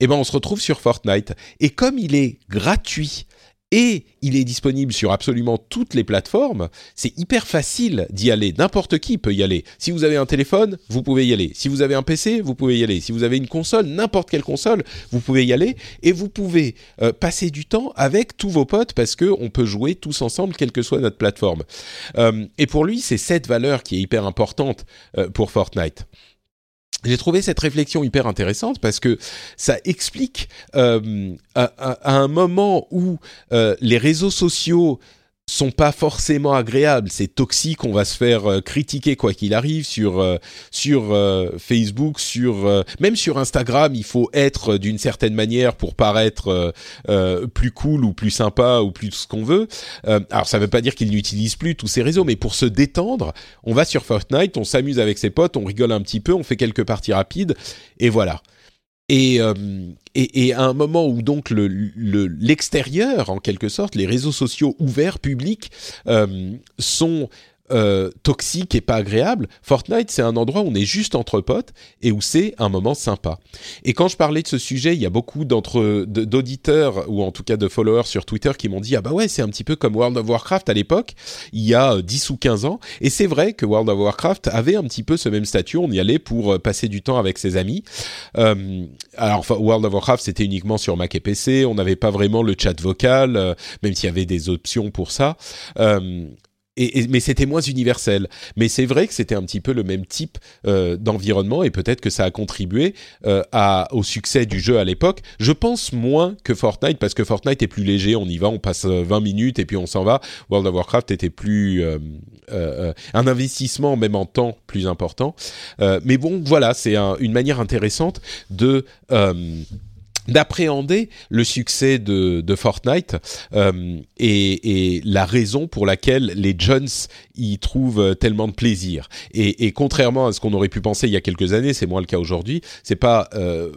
eh ben on se retrouve sur Fortnite. Et comme il est gratuit et il est disponible sur absolument toutes les plateformes. C'est hyper facile d'y aller. N'importe qui peut y aller. Si vous avez un téléphone, vous pouvez y aller. Si vous avez un PC, vous pouvez y aller. Si vous avez une console, n'importe quelle console, vous pouvez y aller. Et vous pouvez euh, passer du temps avec tous vos potes parce que on peut jouer tous ensemble, quelle que soit notre plateforme. Euh, et pour lui, c'est cette valeur qui est hyper importante euh, pour Fortnite. J'ai trouvé cette réflexion hyper intéressante parce que ça explique euh, à, un moment où euh, les réseaux sociaux sont pas forcément agréables. C'est toxique, on va se faire euh, critiquer quoi qu'il arrive sur euh, sur euh, Facebook, sur même sur Instagram. Il faut être d'une certaine manière pour paraître plus cool ou plus sympa ou plus ce qu'on veut. alors ça veut pas dire qu'il n'utilise plus tous ces réseaux, mais pour se détendre, on va sur Fortnite, on s'amuse avec ses potes, on rigole un petit peu, on fait quelques parties rapides et voilà. Et, euh, et, et, à un moment où donc le, l'extérieur, en quelque sorte, les réseaux sociaux ouverts, publics, euh, sont euh, toxique et pas agréable, Fortnite c'est un endroit où on est juste entre potes et où c'est un moment sympa. Et quand je parlais de ce sujet, il y a beaucoup d'entre d'auditeurs ou en tout cas de followers sur Twitter qui m'ont dit ah bah ouais c'est un petit peu comme World of Warcraft à l'époque, il y a 10 ou 15 ans. Et c'est vrai que World of Warcraft avait un petit peu ce même statut, on y allait pour euh, passer du temps avec ses amis. Euh, alors World of Warcraft c'était uniquement sur Mac et PC, on n'avait pas vraiment le chat vocal, euh, même s'il y avait des options pour ça. Euh, et, mais c'était moins universel. Mais c'est vrai que c'était un petit peu le même type euh, d'environnement et peut-être que ça a contribué euh, à, au succès du jeu à l'époque. Je pense moins que Fortnite parce que Fortnite est plus léger, on y va, on passe 20 minutes et puis on s'en va. World of Warcraft était plus euh, euh un investissement même en temps plus important. Euh, mais bon, voilà, c'est un, une manière intéressante de d'appréhender le succès de, de Fortnite euh, et, et, la raison pour laquelle les jeunes y trouvent tellement de plaisir. Et, et contrairement à ce qu'on aurait pu penser il y a quelques années, c'est moins le cas aujourd'hui. C'est pas euh,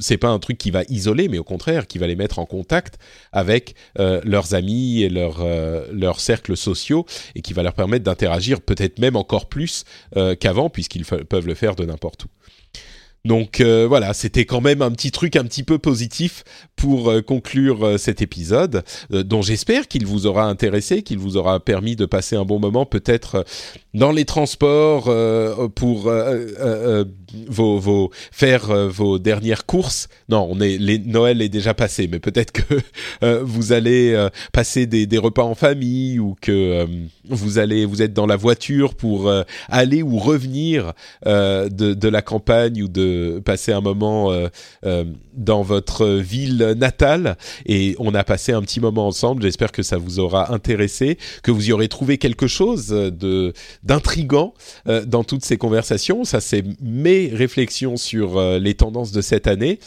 c'est pas un truc qui va isoler, mais au contraire qui va les mettre en contact avec euh, leurs amis et leurs euh, leurs cercles sociaux et qui va leur permettre d'interagir peut-être même encore plus euh, qu'avant puisqu'ils peuvent le faire de n'importe où. Donc euh, voilà, c'était quand même un petit truc un petit peu positif pour euh, conclure euh, cet épisode, dont j'espère qu'il vous aura intéressé, qu'il vous aura permis de passer un bon moment, peut-être dans les transports pour vos, vos faire euh, vos dernières courses. Non, on est les, Noël est déjà passé, mais peut-être que euh, vous allez euh, passer des, des, repas en famille ou que vous allez vous êtes dans la voiture pour aller ou revenir de, de, la campagne ou de passer un moment dans votre ville natale et on a passé un petit moment ensemble. J'espère que ça vous aura intéressé, que vous y aurez trouvé quelque chose de d'intrigant dans toutes ces conversations. Ça c'est réflexions sur euh, les tendances de cette année.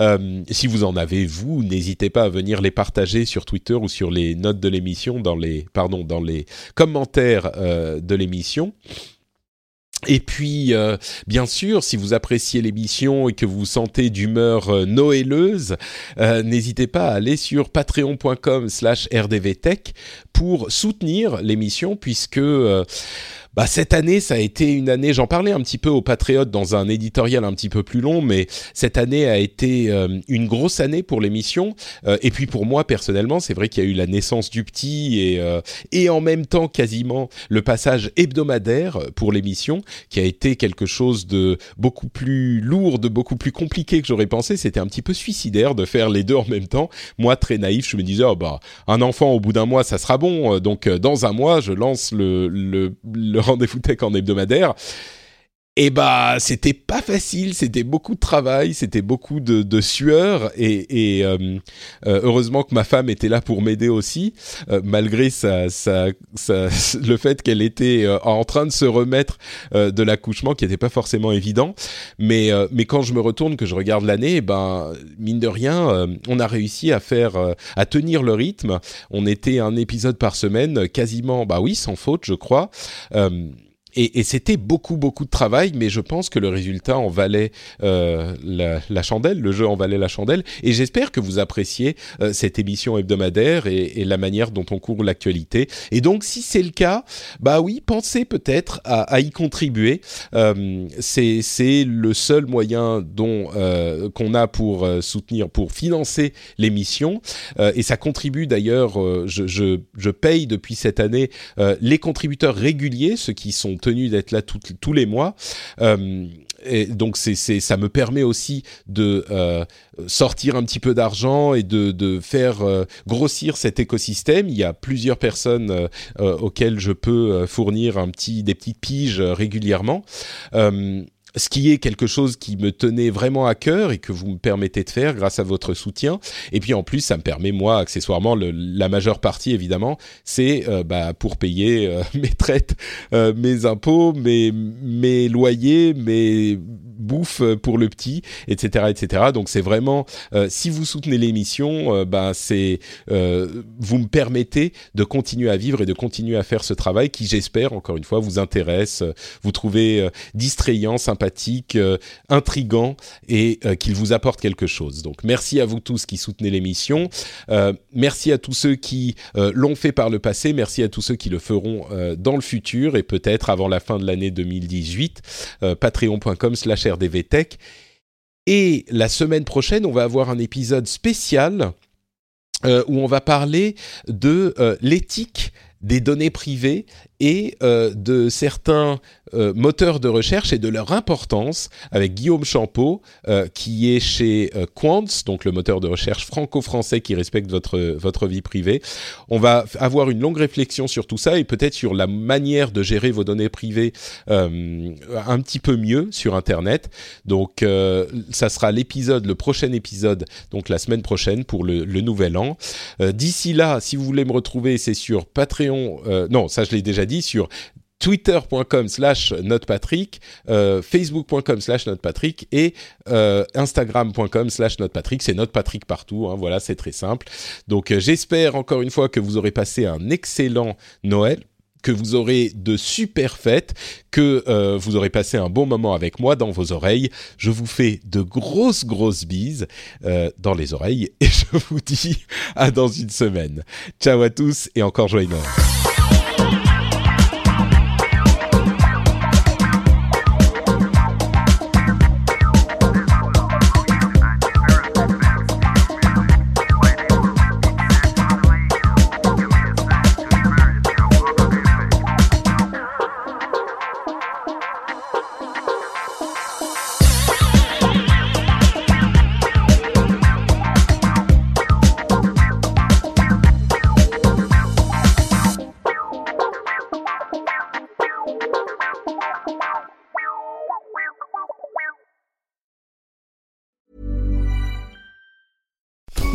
Euh, si vous en avez vous, n'hésitez pas à venir les partager sur Twitter ou sur les notes de l'émission, dans les pardon, dans les commentaires euh, de l'émission. Et puis, bien sûr, si vous appréciez l'émission et que vous sentez d'humeur noëleuse, n'hésitez pas à aller sur patreon.com/slash rdvtech pour soutenir l'émission, puisque bah, cette année, ça a été une année, j'en parlais un petit peu aux Patriotes dans un éditorial un petit peu plus long, mais cette année a été euh, une grosse année pour l'émission. Euh, et puis pour moi, personnellement, c'est vrai qu'il y a eu la naissance du petit et, euh, et en même temps quasiment le passage hebdomadaire pour l'émission, qui a été quelque chose de beaucoup plus lourd, de beaucoup plus compliqué que j'aurais pensé. C'était un petit peu suicidaire de faire les deux en même temps. Moi, très naïf, je me disais, oh, bah, un enfant au bout d'un mois, ça sera bon. Donc, dans un mois, je lance le, le, le rendez-vous tech en hebdomadaire. Et bah, c'était pas facile, c'était beaucoup de travail, c'était beaucoup de, de sueur, et, et euh, euh, heureusement que ma femme était là pour m'aider aussi, euh, malgré sa, sa, le fait qu'elle était euh, en train de se remettre euh, de l'accouchement, qui n'était pas forcément évident. Mais, mais quand je me retourne, que je regarde l'année, eh ben mine de rien, on a réussi à faire, à tenir le rythme. On était un épisode par semaine, quasiment, bah oui, sans faute, je crois. Et, c'était beaucoup beaucoup de travail, mais je pense que le résultat en valait euh, la, chandelle, le jeu en valait la chandelle, et j'espère que vous appréciez euh, cette émission hebdomadaire et, la manière dont on court l'actualité. Et donc, si c'est le cas, bah oui, pensez peut-être à, y contribuer. c'est le seul moyen dont qu'on a pour soutenir, pour financer l'émission, et ça contribue d'ailleurs. Je, je, je, paye depuis cette année les contributeurs réguliers, ceux qui sont d'être là tous les mois. Euh, et donc c'est, ça me permet aussi de euh, sortir un petit peu d'argent et de, de faire euh, grossir cet écosystème. Il y a plusieurs personnes auxquelles je peux fournir un petit, des petites piges régulièrement ce qui est quelque chose qui me tenait vraiment à cœur et que vous me permettez de faire grâce à votre soutien. Et puis en plus, ça me permet moi, accessoirement, la majeure partie évidemment, c'est euh, bah, pour payer euh, mes traites, euh, mes impôts, mes, mes loyers, mes bouffe pour le petit, etc., etc. Donc c'est vraiment, si vous soutenez l'émission, bah, c'est, vous me permettez de continuer à vivre et de continuer à faire ce travail qui, j'espère, encore une fois, vous intéresse, vous trouvez distrayant, sympathique, euh, intrigant et euh, qu'il vous apporte quelque chose. Donc merci à vous tous qui soutenez l'émission. Euh, merci à tous ceux qui l'ont fait par le passé. Merci à tous ceux qui le feront dans le futur et peut-être avant la fin de l'année 2018. Patreon.com slash rdvtech. Et la semaine prochaine, on va avoir un épisode spécial où on va parler de l'éthique des données privées et de certains euh, moteurs de recherche et de leur importance avec Guillaume Champeau euh, qui est chez euh, Quants, donc le moteur de recherche franco-français qui respecte votre votre vie privée. On va avoir une longue réflexion sur tout ça et peut-être sur la manière de gérer vos données privées un petit peu mieux sur Internet. Donc ça sera l'épisode, le prochain épisode, donc la semaine prochaine pour le, le nouvel an. D'ici là, si vous voulez me retrouver, c'est sur Patreon. non, ça je l'ai déjà dit sur twitter.com slash notepatrick, euh, facebook.com slash notepatrick et euh, instagram.com slash notepatrick. C'est notepatrick partout, hein, voilà, c'est très simple. Donc euh, j'espère encore une fois que vous aurez passé un excellent Noël que vous aurez de super fêtes, que euh, vous aurez passé un bon moment avec moi dans vos oreilles. Je vous fais de grosses, grosses bises dans les oreilles et je vous dis à dans une semaine. Ciao à tous et encore joyeux Noël.